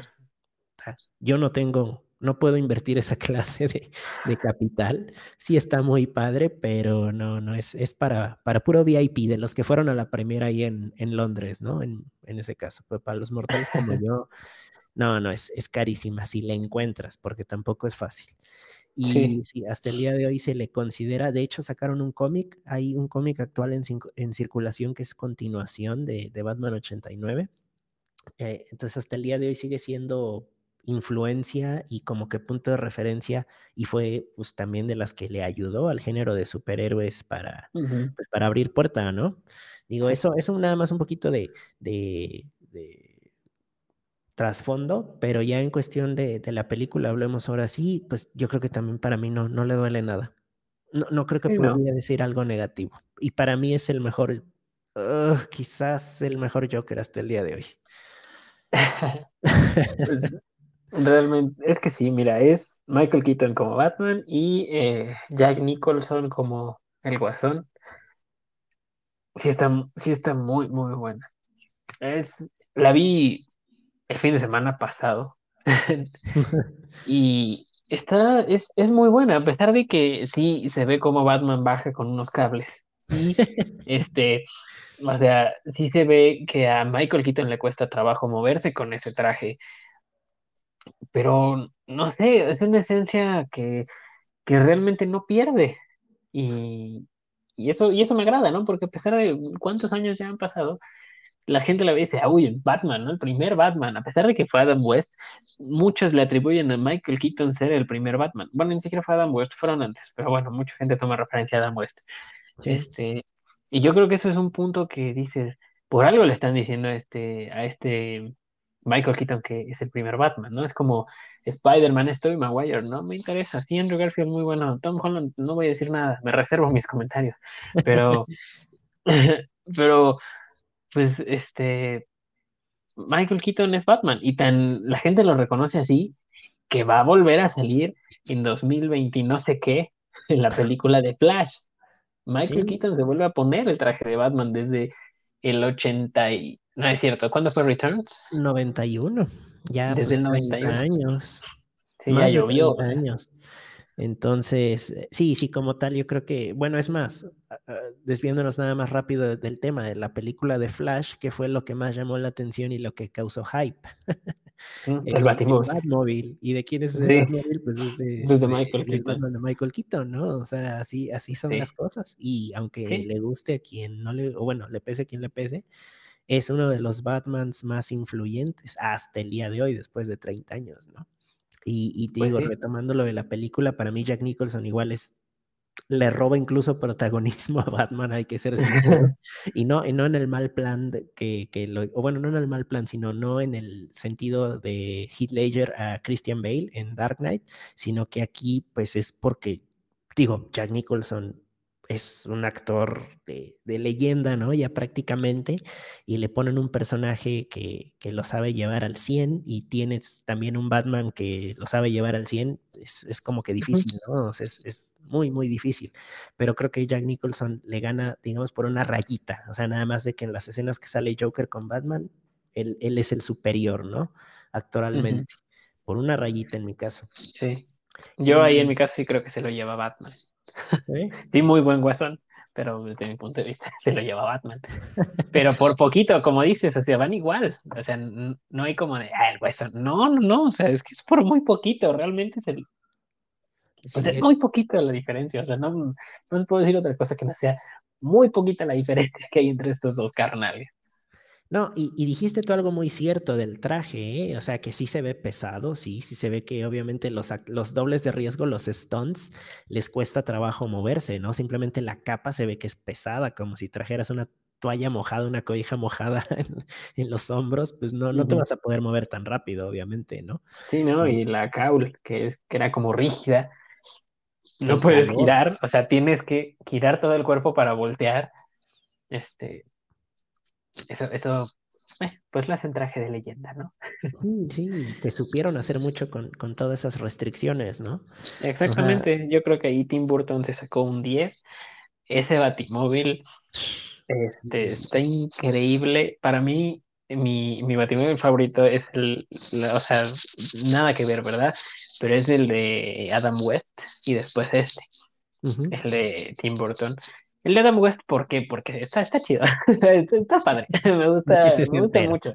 Yo no tengo no puedo invertir esa clase de, de, capital. Sí está muy padre, pero no, no, es, es para, para puro VIP, de los que fueron a la primera ahí en, en Londres, ¿no? En, en, ese caso, pues para los mortales como yo, no, no, es, es carísima si la encuentras, porque tampoco es fácil. Y sí. sí. hasta el día de hoy se le considera, de hecho sacaron un cómic, hay un cómic actual en, en, circulación que es continuación de, de Batman 89. Eh, entonces hasta el día de hoy sigue siendo influencia y como que punto de referencia y fue pues también de las que le ayudó al género de superhéroes para, uh -huh. pues, para abrir puerta, ¿no? Digo, sí. eso, eso nada más un poquito de, de, de trasfondo, pero ya en cuestión de, de, la película, hablemos ahora sí, pues yo creo que también para mí no, no le duele nada. No, no creo que sí, podría no. decir algo negativo. Y para mí es el mejor, uh, quizás el mejor Joker hasta el día de hoy. pues, Realmente, es que sí, mira, es Michael Keaton como Batman y eh, Jack Nicholson como el Guasón. Sí está, sí está muy, muy buena. Es, la vi el fin de semana pasado y está, es, es muy buena, a pesar de que sí se ve como Batman baja con unos cables. Sí, este, o sea, sí se ve que a Michael Keaton le cuesta trabajo moverse con ese traje pero no sé, es una esencia que, que realmente no pierde. Y, y, eso, y eso me agrada, ¿no? Porque a pesar de cuántos años ya han pasado, la gente la ve y dice, ah, uy, Batman, ¿no? El primer Batman, a pesar de que fue Adam West, muchos le atribuyen a Michael Keaton ser el primer Batman. Bueno, ni siquiera fue Adam West, fueron antes, pero bueno, mucha gente toma referencia a Adam West. Sí. Este, y yo creo que eso es un punto que dices, por algo le están diciendo a este, a este Michael Keaton, que es el primer Batman, ¿no? Es como Spider-Man, es Tobey Maguire, no me interesa. Sí, Andrew Garfield, muy bueno. Tom Holland, no voy a decir nada, me reservo mis comentarios. Pero, pero, pues, este, Michael Keaton es Batman y tan, la gente lo reconoce así que va a volver a salir en 2020 no sé qué en la película de Flash. Michael sí. Keaton se vuelve a poner el traje de Batman desde el 80 y no es cierto. ¿Cuándo fue Returns? 91. Ya desde pues, el 91 años. Sí, ya llovió. O sea. años. Entonces, sí, sí, como tal, yo creo que, bueno, es más, desviándonos nada más rápido del tema de la película de Flash, que fue lo que más llamó la atención y lo que causó hype. Mm, el, el Batimóvil. Batmóvil. ¿Y de quién es sí. el Batmóvil? Pues es de, pues de Michael de, Keaton. De, Michael Keaton, ¿no? O sea, así, así son sí. las cosas. Y aunque sí. le guste a quien no le, o bueno, le pese a quien le pese, es uno de los Batmans más influyentes hasta el día de hoy, después de 30 años, ¿no? Y, y te pues digo, sí. retomando lo de la película, para mí Jack Nicholson igual es, le roba incluso protagonismo a Batman, hay que ser sincero, y no, y no en el mal plan que, que lo, o bueno, no en el mal plan, sino no en el sentido de Heath Ledger a Christian Bale en Dark Knight, sino que aquí pues es porque, digo, Jack Nicholson es un actor de, leyenda, ¿no? Ya prácticamente, y le ponen un personaje que, lo sabe llevar al 100 y tienes también un Batman que lo sabe llevar al 100, es, como que difícil, ¿no? es, es, muy, muy difícil, pero creo que Jack Nicholson le gana, digamos, por una rayita, o sea, nada más de que en las escenas que sale Joker con Batman, él, es el superior, ¿no? Actualmente, por una rayita en mi caso. Sí. Yo ahí en mi caso sí creo que se lo lleva Batman. ¿Sí? muy buen Guasón, pero desde mi punto de vista se lo lleva Batman. Pero por poquito, como dices, o sea, van igual. O sea, no hay como de, ah, el Guasón. No, no, no, o sea, es que es por muy poquito, realmente es el... Pues es, muy poquito la diferencia, o sea, no, no puedo decir otra cosa que no sea muy poquita la diferencia que hay entre estos dos carnales. No, y, dijiste tú algo muy cierto del traje, ¿eh? o sea, que sí se ve pesado, sí, sí se ve que obviamente los, los dobles de riesgo, los stunts, les cuesta trabajo moverse, ¿no? Simplemente la capa se ve que es pesada, como si trajeras una toalla mojada, una cobija mojada en, los hombros, pues no, no te vas a poder mover tan rápido, obviamente, ¿no? Sí, ¿no? Y la caul, que, es, que era como rígida, no puedes girar, o sea, tienes que girar todo el cuerpo para voltear. Este, eso, eso eh, pues lo hacen traje de leyenda, ¿no? Sí, que supieron hacer mucho con, todas esas restricciones, ¿no? Exactamente, yo creo que ahí Tim Burton se sacó un 10. Ese batimóvil este, está increíble. Para mí, mi, mi batimóvil favorito es el, o sea, nada que ver, ¿verdad? Pero es el de Adam West y después este, el de Tim Burton. El de Adam West, ¿por qué? Porque está, está chido. está, padre. me gusta, me gusta mucho.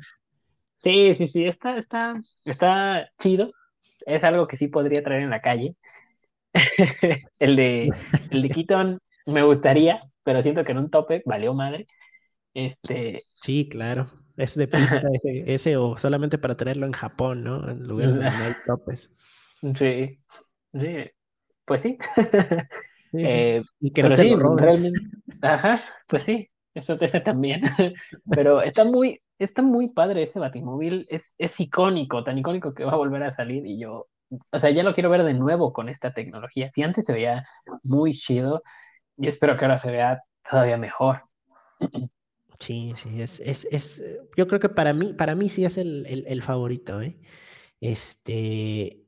Sí, sí, sí, está, está, está chido. Es algo que sí podría traer en la calle. el de el de Keaton me gustaría, pero siento que en un tope valió madre. Este. Sí, claro. Es de pista ese, o solamente para traerlo en Japón, ¿no? En lugares donde no hay topes. Sí. Sí. Pues sí. Eh, y que no sí, realmente. Ajá, pues sí, eso ese también. pero está muy, está muy padre ese Batimóvil, es, es icónico, tan icónico que va a volver a salir y yo, o sea, ya lo quiero ver de nuevo con esta tecnología. Si antes se veía muy chido, yo espero que ahora se vea todavía mejor. Sí, sí, es, es, es, yo creo que para mí, para mí sí es el, el, el favorito, ¿eh? Este,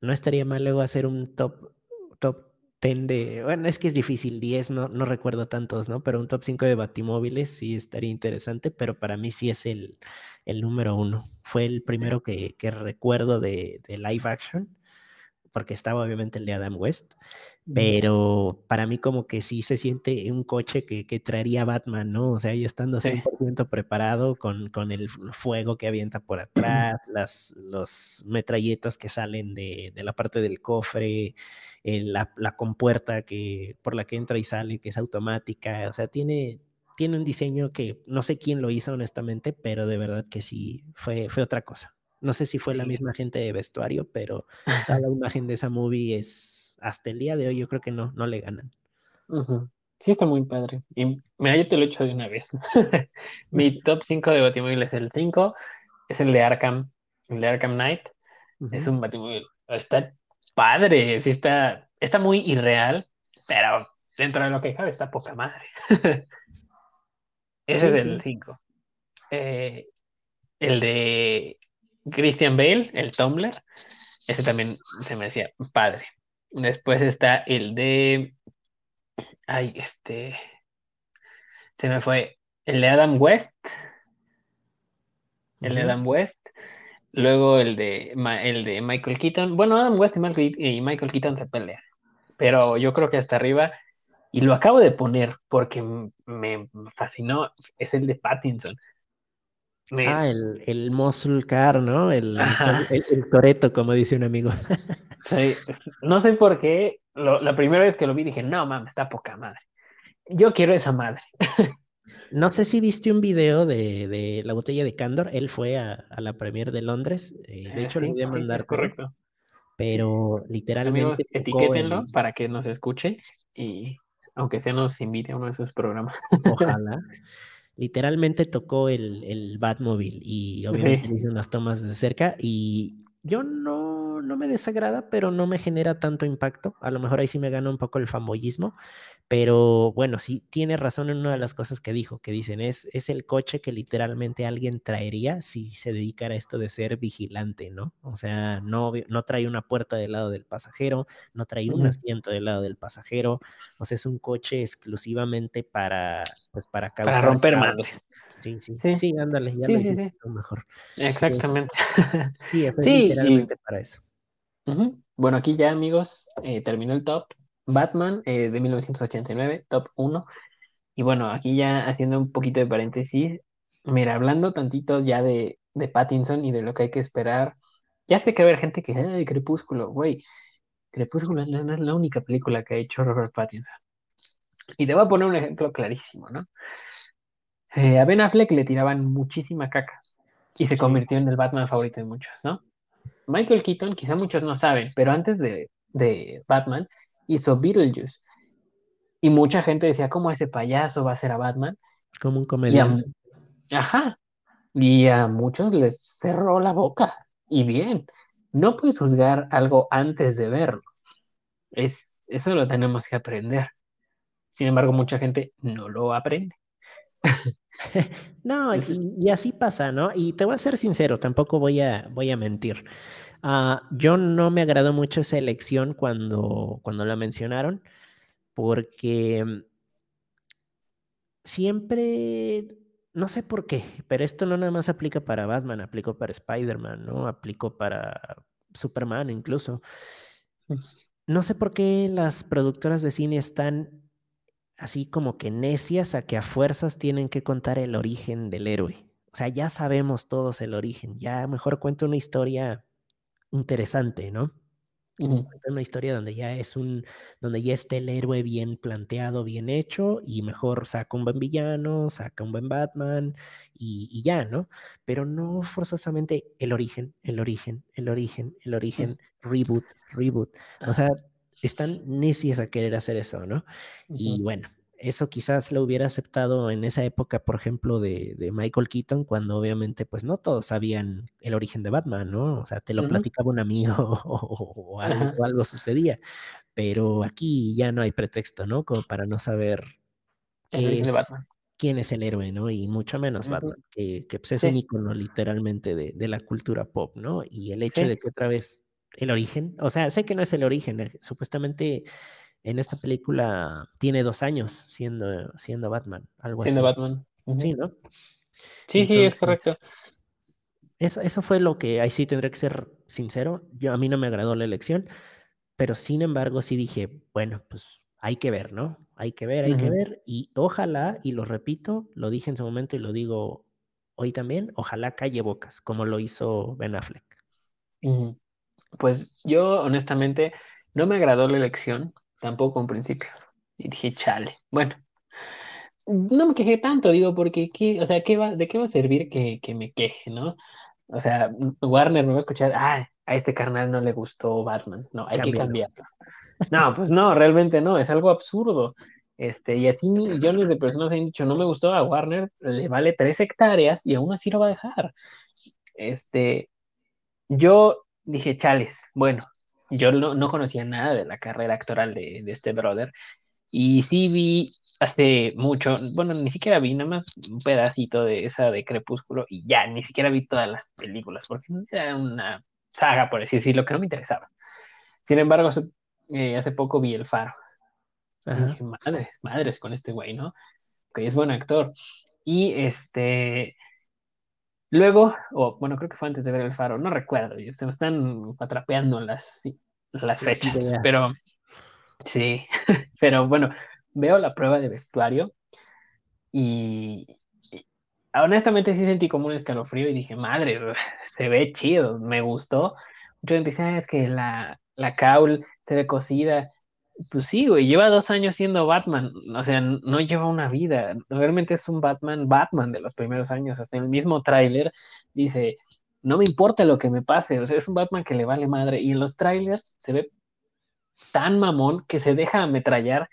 no estaría mal luego hacer un top, top tende, bueno, es que es difícil, 10 no, no recuerdo tantos, ¿no? Pero un top 5 de batimóviles sí estaría interesante, pero para mí sí es el, el número uno. Fue el primero que, que recuerdo de, de, live action, porque estaba obviamente el de Adam West, pero para mí como que sí se siente un coche que, que traería Batman, ¿no? O sea, yo estando 100% preparado con, con, el fuego que avienta por atrás, las los metralletas que salen de, de la parte del cofre, la, la, compuerta que, por la que entra y sale, que es automática, o sea, tiene, tiene un diseño que no sé quién lo hizo honestamente, pero de verdad que sí, fue, fue otra cosa. No sé si fue la misma gente de vestuario, pero toda la imagen de esa movie es hasta el día de hoy yo creo que no, no le ganan. Sí, está muy padre. Y mira, yo te lo he hecho de una vez. Mi top 5 de Batimóvil es el 5, es el de Arkham, el de Arkham Knight. Es un Batimóvil. Está padre, sí está, está muy irreal, pero dentro de lo que cabe está poca madre. Ese es el 5. Eh, el de Christian Bale, el Tumblr, ese también se me decía padre. Después está el de. Ay, este. Se me fue. El de Adam West. El de Adam West. Luego el de, el de Michael Keaton. Bueno, Adam West y Michael, y Michael Keaton se pelean. Pero yo creo que hasta arriba. Y lo acabo de poner porque me fascinó. Es el de Pattinson. Ah, el, el muscle car, ¿no? El, el, toreto, como dice un amigo. sí, no sé por qué. la primera vez que lo vi dije, no mames, está poca madre. Yo quiero esa madre. No sé si viste un video de, de la botella de Candor. Él fue a, a la premier de Londres. Eh, de hecho, le voy a mandar. correcto. Pero literalmente. Amigos, etiquétenlo para que nos escuche y aunque sea nos invite a uno de sus programas. Ojalá. literalmente tocó el, el Batmobile y obviamente hizo unas tomas de cerca y yo no, no, me desagrada, pero no me genera tanto impacto. A lo mejor ahí sí me gana un poco el fanboyismo, pero bueno, sí tiene razón en una de las cosas que dijo, que dicen, es, es el coche que literalmente alguien traería si se dedicara a esto de ser vigilante, ¿no? O sea, no, no trae una puerta del lado del pasajero, no trae un asiento del lado del pasajero, o sea, es un coche exclusivamente para, pues, para causar... Para romper madres. Sí, sí, sí, sí, ándale, ya sí, sí, mejor. Exactamente. Sí, es literalmente para eso. Bueno, aquí ya, amigos, eh, terminó el top. Batman eh, de 1989, top 1. Y bueno, aquí ya haciendo un poquito de paréntesis, mira, hablando tantito ya de, de Pattinson y de lo que hay que esperar, ya sé que va a haber gente que dice, Crepúsculo, güey, Crepúsculo no es la única película que ha hecho Robert Pattinson. Y te voy a poner un ejemplo clarísimo, ¿no? Eh, a Ben Affleck le tiraban muchísima caca y se convirtió en el Batman favorito de muchos, ¿no? Michael Keaton, quizá muchos no saben, pero antes de, Batman hizo Beetlejuice. Y mucha gente decía, ¿cómo ese payaso va a ser a Batman? Como un comediante. ajá. Y a muchos les cerró la boca. Y bien, no puedes juzgar algo antes de verlo. Es, eso lo tenemos que aprender. Sin embargo, mucha gente no lo aprende. no, y, así pasa, ¿no? Y te voy a ser sincero, tampoco voy a, voy a mentir. Uh, yo no me agradó mucho esa elección cuando, cuando la mencionaron, porque siempre, no sé por qué, pero esto no nada más aplica para Batman, aplicó para Spider-Man, ¿no? Aplicó para Superman incluso. Mm. No sé por qué las productoras de cine están así como que necias a que a fuerzas tienen que contar el origen del héroe. O sea, ya sabemos todos el origen, ya mejor cuento una historia interesante, ¿no? Una historia donde ya es un, donde ya esté el héroe bien planteado, bien hecho, y mejor saca un buen villano, saca un buen Batman, y, ya, ¿no? Pero no forzosamente el origen, el origen, el origen, el origen, reboot, reboot. O sea, están necias a querer hacer eso, ¿no? Y bueno, eso quizás lo hubiera aceptado en esa época, por ejemplo, de, Michael Keaton, cuando obviamente pues no todos sabían el origen de Batman, ¿no? O sea, te lo platicaba un amigo o, algo, sucedía, pero aquí ya no hay pretexto, ¿no? Como para no saber quién es el héroe, ¿no? Y mucho menos Batman, que, pues, es un icono literalmente de, la cultura pop, ¿no? Y el hecho de que otra vez el origen, o sea, sé que no es el origen, eh, supuestamente en esta película tiene dos años siendo, siendo Batman, algo siendo Batman. Sí, ¿no? Sí, sí, es correcto. Eso, eso fue lo que ahí sí tendré que ser sincero. Yo a mí no me agradó la elección, pero sin embargo sí dije, bueno, pues hay que ver, ¿no? Hay que ver, hay que ver. Y ojalá, y lo repito, lo dije en su momento y lo digo hoy también, ojalá calle bocas, como lo hizo Ben Affleck. Pues yo honestamente no me agradó la elección, tampoco en principio. Y dije, chale, bueno, no me quejé tanto, digo, porque, ¿qué, o sea, ¿qué va, ¿de qué va a servir que, me queje, no? O sea, Warner me va a escuchar, ah, a este carnal no le gustó Batman, no, hay que cambiarlo. No, pues no, realmente no, es algo absurdo. Este, y así millones de personas han dicho, no me gustó a Warner, le vale tres hectáreas y aún así lo va a dejar. Este, yo dije, chales, bueno, yo no, conocía nada de la carrera actoral de, este brother. Y sí vi hace mucho, bueno, ni siquiera vi nada más un pedacito de esa de Crepúsculo y ya, ni siquiera vi todas las películas, porque era una saga, por así decirlo, que no me interesaba. Sin embargo, eh, hace poco vi El Faro. Y dije, madres, madres con este güey, ¿no? Que es buen actor. Y este, Luego, o bueno, creo que fue antes de ver el faro, no recuerdo, se me están atrapeando las, las fechas, pero sí, pero bueno, veo la prueba de vestuario y, honestamente sí sentí como un escalofrío y dije, madre, se ve chido, me gustó. Mucha gente dice, es que la, la caul se ve cocida, pues sí, güey, lleva dos años siendo Batman, o sea, no lleva una vida, realmente es un Batman, Batman de los primeros años, hasta en el mismo tráiler dice, no me importa lo que me pase, o sea, es un Batman que le vale madre, y en los trailers se ve tan mamón que se deja ametrallar,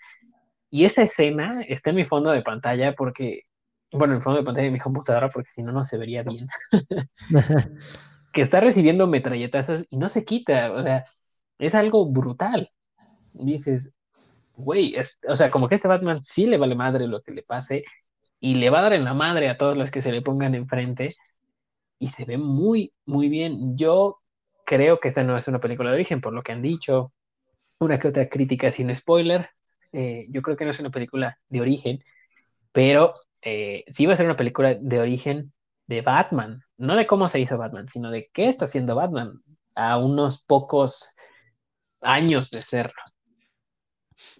y esa escena está en mi fondo de pantalla porque, bueno, en el fondo de pantalla de mi computadora, porque si no, no se vería bien. que está recibiendo metralletazos y no se quita, o sea, es algo brutal. Dices, güey, o sea, como que este Batman sí le vale madre lo que le pase y le va a dar en la madre a todos los que se le pongan enfrente y se ve muy, muy bien. Yo creo que esta no es una película de origen, por lo que han dicho, una que otra crítica sin spoiler. Eh, yo creo que no es una película de origen, pero eh, sí va a ser una película de origen de Batman, no de cómo se hizo Batman, sino de qué está haciendo Batman a unos pocos años de serlo.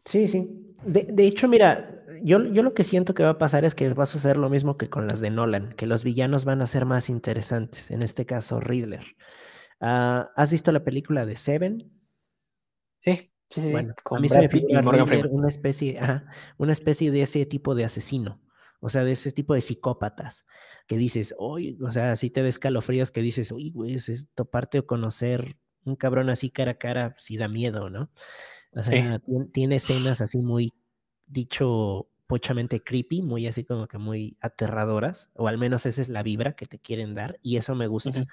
Sí, sí. De, hecho, mira, yo, yo, lo que siento que va a pasar es que va a suceder lo mismo que con las de Nolan, que los villanos van a ser más interesantes, en este caso Riddler. Ah, ¿Has visto la película de Seven? Sí, sí, sí. Bueno, a mí se me figura una especie, una especie de ese tipo de asesino. O sea, de ese tipo de psicópatas que dices, oye, o sea, si te descalofrías que dices, uy, güey, es toparte o conocer un cabrón así cara a cara, sí da miedo, ¿no? O sea, tiene, escenas así muy, dicho pochamente creepy, muy así como que muy aterradoras, o al menos esa es la vibra que te quieren dar, y eso me gusta.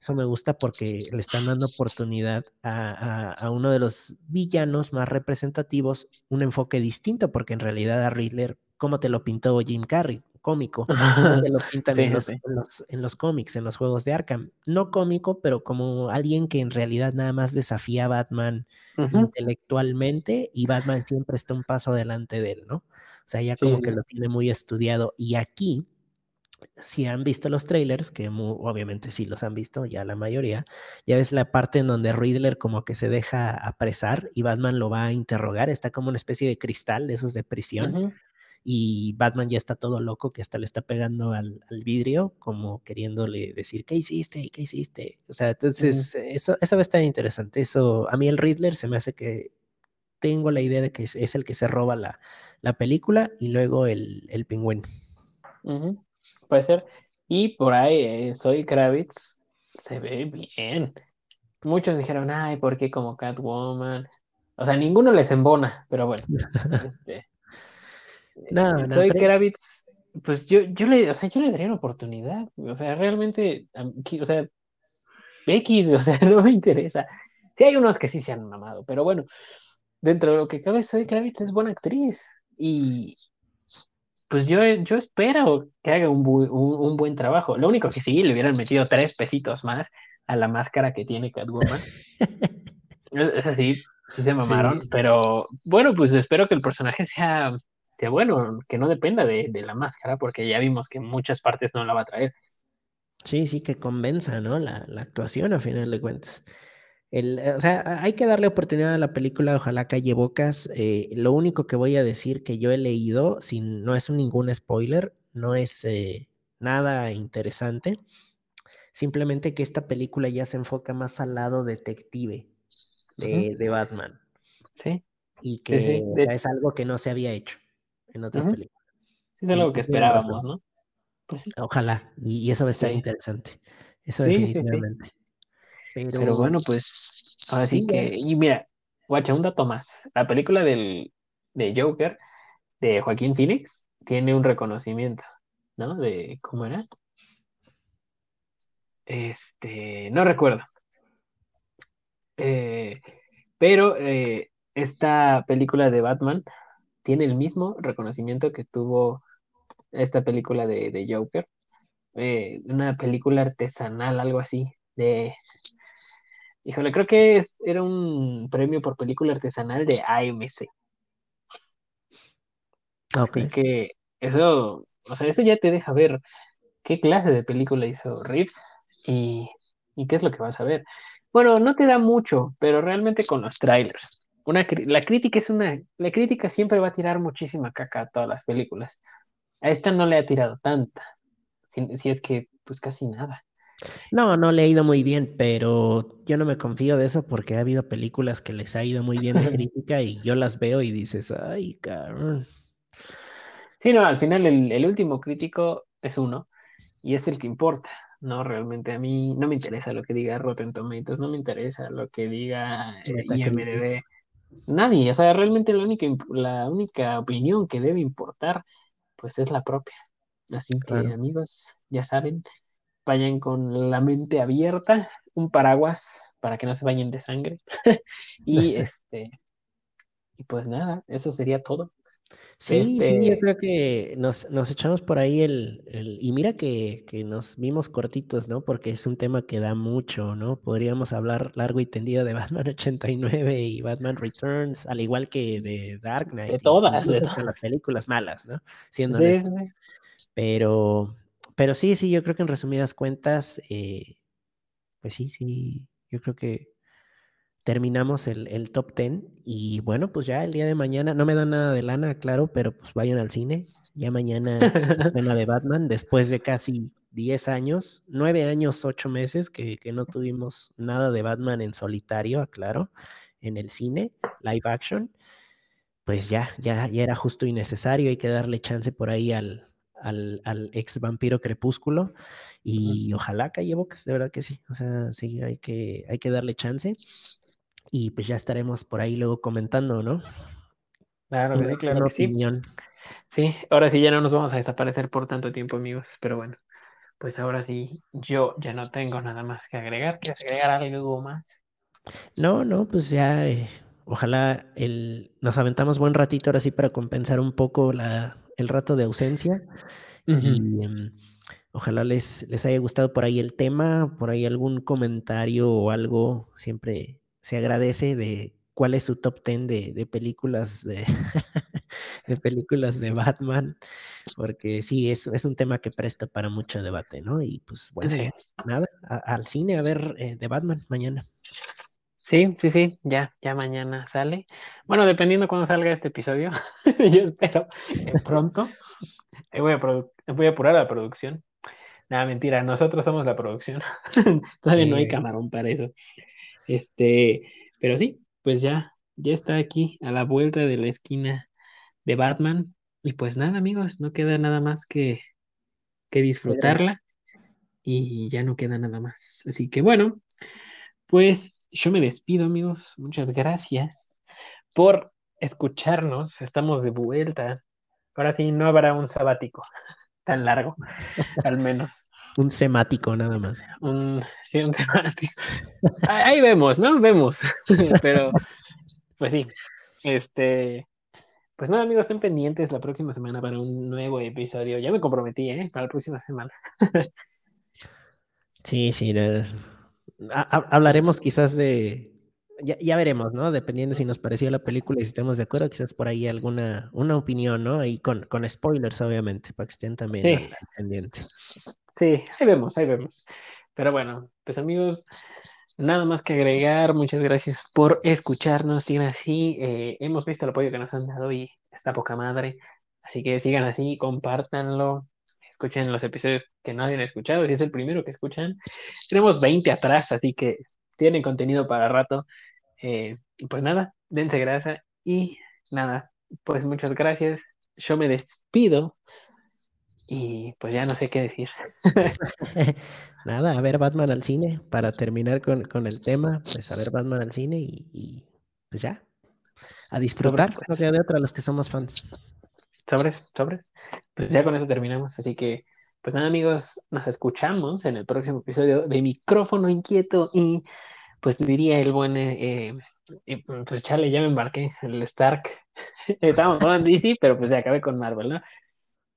Eso me gusta porque le están dando oportunidad a, a, uno de los villanos más representativos, un enfoque distinto, porque en realidad a Riddler, como te lo pintó Jim Carrey, cómico, como lo pintan en, los, en, los, cómics, en los juegos de Arkham. No cómico, pero como alguien que en realidad nada más desafía a Batman intelectualmente y Batman siempre está un paso adelante de él, ¿no? O sea, ya como que lo tiene muy estudiado. Y aquí, si han visto los trailers, que obviamente sí los han visto, ya la mayoría, ya ves la parte en donde Riddler como que se deja apresar y Batman lo va a interrogar, está como una especie de cristal de esos de prisión y Batman ya está todo loco que hasta le está pegando al, vidrio como queriéndole decir, ¿qué hiciste? ¿Qué hiciste? O sea, entonces eso, eso va a estar interesante. Eso, a mí el Riddler se me hace que tengo la idea de que es, el que se roba la, película y luego el, el pingüino. Puede ser. Y por ahí, eh, Soy Kravitz se ve bien. Muchos dijeron, ay, ¿por qué como Catwoman? O sea, ninguno les embona, pero bueno. este, no, eh, soy Kravitz, pues yo, yo le, o sea, yo le daría una oportunidad. O sea, realmente, o sea, X, o sea, no me interesa. Sí hay unos que sí se han mamado, pero bueno, dentro de lo que cabe, Soy Kravitz es buena actriz. Y pues yo, yo espero que haga un, un, buen trabajo. Lo único que sí, le hubieran metido tres pesitos más a la máscara que tiene Catwoman. es así, sí se mamaron, pero bueno, pues espero que el personaje sea que bueno, que no dependa de, la máscara, porque ya vimos que en muchas partes no la va a traer. Sí, sí, que convenza, ¿no? La, actuación a final de cuentas. El, o sea, hay que darle oportunidad a la película, ojalá calle bocas. Eh, lo único que voy a decir que yo he leído, sin, no es ningún spoiler, no es eh, nada interesante, simplemente que esta película ya se enfoca más al lado detective de, de Batman. Sí. Y que es algo que no se había hecho en otra película. es algo que esperábamos, ¿no? Pues sí. Ojalá, y, eso va a estar interesante. Eso definitivamente. Pero... bueno, pues ahora sí que. Y mira, guacha, un dato más. La película del, de Joker de Joaquín Phoenix tiene un reconocimiento, ¿no? De cómo era. Este, no recuerdo. Eh, pero eh, esta película de Batman tiene el mismo reconocimiento que tuvo esta película de, Joker. Eh, una película artesanal, algo así, de... Híjole, creo que era un premio por película artesanal de AMC. Así que eso, o sea, eso ya te deja ver qué clase de película hizo Reeves y, y qué es lo que vas a ver. Bueno, no te da mucho, pero realmente con los trailers la crítica es una, la crítica siempre va a tirar muchísima caca a todas las películas. A esta no le ha tirado tanta, si, es que pues casi nada. No, no le ha ido muy bien, pero yo no me confío de eso porque ha habido películas que les ha ido muy bien de crítica y yo las veo y dices, ay, cabrón. Sí, no, al final el, el último crítico es uno y es el que importa. No, realmente a mí no me interesa lo que diga Rotten Tomatoes, no me interesa lo que diga eh, IMDB. Nadie, o sea, realmente la única, la única opinión que debe importar, pues es la propia. Así que, amigos, ya saben, vayan con la mente abierta, un paraguas para que no se bañen de sangre. y este, y pues nada, eso sería todo. Sí, sí, yo este creo que nos, nos echamos por ahí el, el y mira que, que, nos vimos cortitos, ¿no? Porque es un tema que da mucho, ¿no? Podríamos hablar largo y tendido de Batman 89 y Batman Returns, al igual que de Dark Knight. De todas, de todas. las películas malas, ¿no? Siendo sí, Pero, pero sí, sí, yo creo que en resumidas cuentas, eh, pues sí, sí, yo creo que terminamos el, top 10 y bueno, pues ya el día de mañana, no me da nada de lana, claro, pero pues vayan al cine. Ya mañana es la de Batman, después de casi 10 años, 9 años, 8 meses que, no tuvimos nada de Batman en solitario, aclaro, en el cine, live action. Pues ya, ya, ya era justo y necesario, hay que darle chance por ahí al, al, al ex vampiro crepúsculo y ojalá calle bocas, de verdad que sí, o sea, sí, hay que, hay que darle chance y pues ya estaremos por ahí luego comentando, ¿no? Claro sí, claro que sí. Sí, ahora sí ya no nos vamos a desaparecer por tanto tiempo, amigos, pero bueno, pues ahora sí, yo ya no tengo nada más que agregar. ¿Quieres agregar algo más? No, no, pues ya, eh, ojalá el, nos aventamos buen ratito ahora sí para compensar un poco la, el rato de ausencia. Y em, ojalá les, les haya gustado por ahí el tema, por ahí algún comentario o algo, siempre se agradece de cuál es su top 10 de, películas de, de, películas de Batman, porque sí, es, es un tema que presta para mucho debate, ¿no? Y pues bueno, nada, al cine a ver eh, de Batman mañana. Sí, sí, sí, ya, ya mañana sale. Bueno, dependiendo cuando salga este episodio, yo espero pronto. voy, a voy a apurar la producción. Nada, mentira, nosotros somos la producción. Todavía no hay camarón para eso. Este, pero sí, pues ya, ya está aquí a la vuelta de la esquina de Batman. Y pues nada, amigos, no queda nada más que, que disfrutarla. Y ya no queda nada más. Así que bueno, pues yo me despido, amigos. Muchas gracias por escucharnos. Estamos de vuelta. Ahora sí, no habrá un sabático tan largo, al menos. Un semático nada más. Un, sí, un semático. Ahí vemos, ¿no? Vemos. Pero, pues sí. Este. Pues nada, amigos, estén pendientes la próxima semana para un nuevo episodio. Ya me comprometí, ¿eh? Para la próxima semana. sí, sí. Hablaremos quizás de, ya, veremos, ¿no? Dependiendo si nos pareció la película y si estamos de acuerdo, quizás por ahí alguna una opinión, ¿no? Y con, con spoilers, obviamente, para que estén también pendientes. Sí, ahí vemos, ahí vemos. Pero bueno, pues amigos, nada más que agregar. Muchas gracias por escucharnos. Sigan así. Eh, hemos visto el apoyo que nos han dado y está poca madre. Así que sigan así, compártanlo. Escuchen los episodios que no habían escuchado. Si es el primero que escuchan, tenemos 20 atrás, así que tienen contenido para rato. Eh, pues nada, dense grasa y nada, pues muchas gracias. Yo me despido y pues ya no sé qué decir. nada, a ver Batman al cine para terminar con, el tema, pues a ver Batman al cine y, pues ya, a disfrutar, no pues. de otra los que somos fans. Sobres, sobres. Pues ya con eso terminamos, así que pues nada amigos, nos escuchamos en el próximo episodio de Micrófono Inquieto y pues diría el buen, eh, eh, pues chale, ya me embarqué, el Stark. Estábamos hablando de DC, pero pues ya acabé con Marvel, ¿no?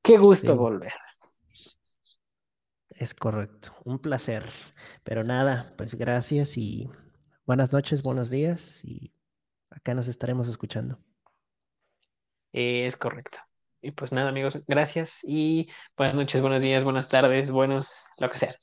Qué gusto volver. Es correcto, un placer. Pero nada, pues gracias y buenas noches, buenos días y acá nos estaremos escuchando. es correcto. Y pues nada, amigos, gracias y buenas noches, buenos días, buenas tardes, buenos, lo que sea.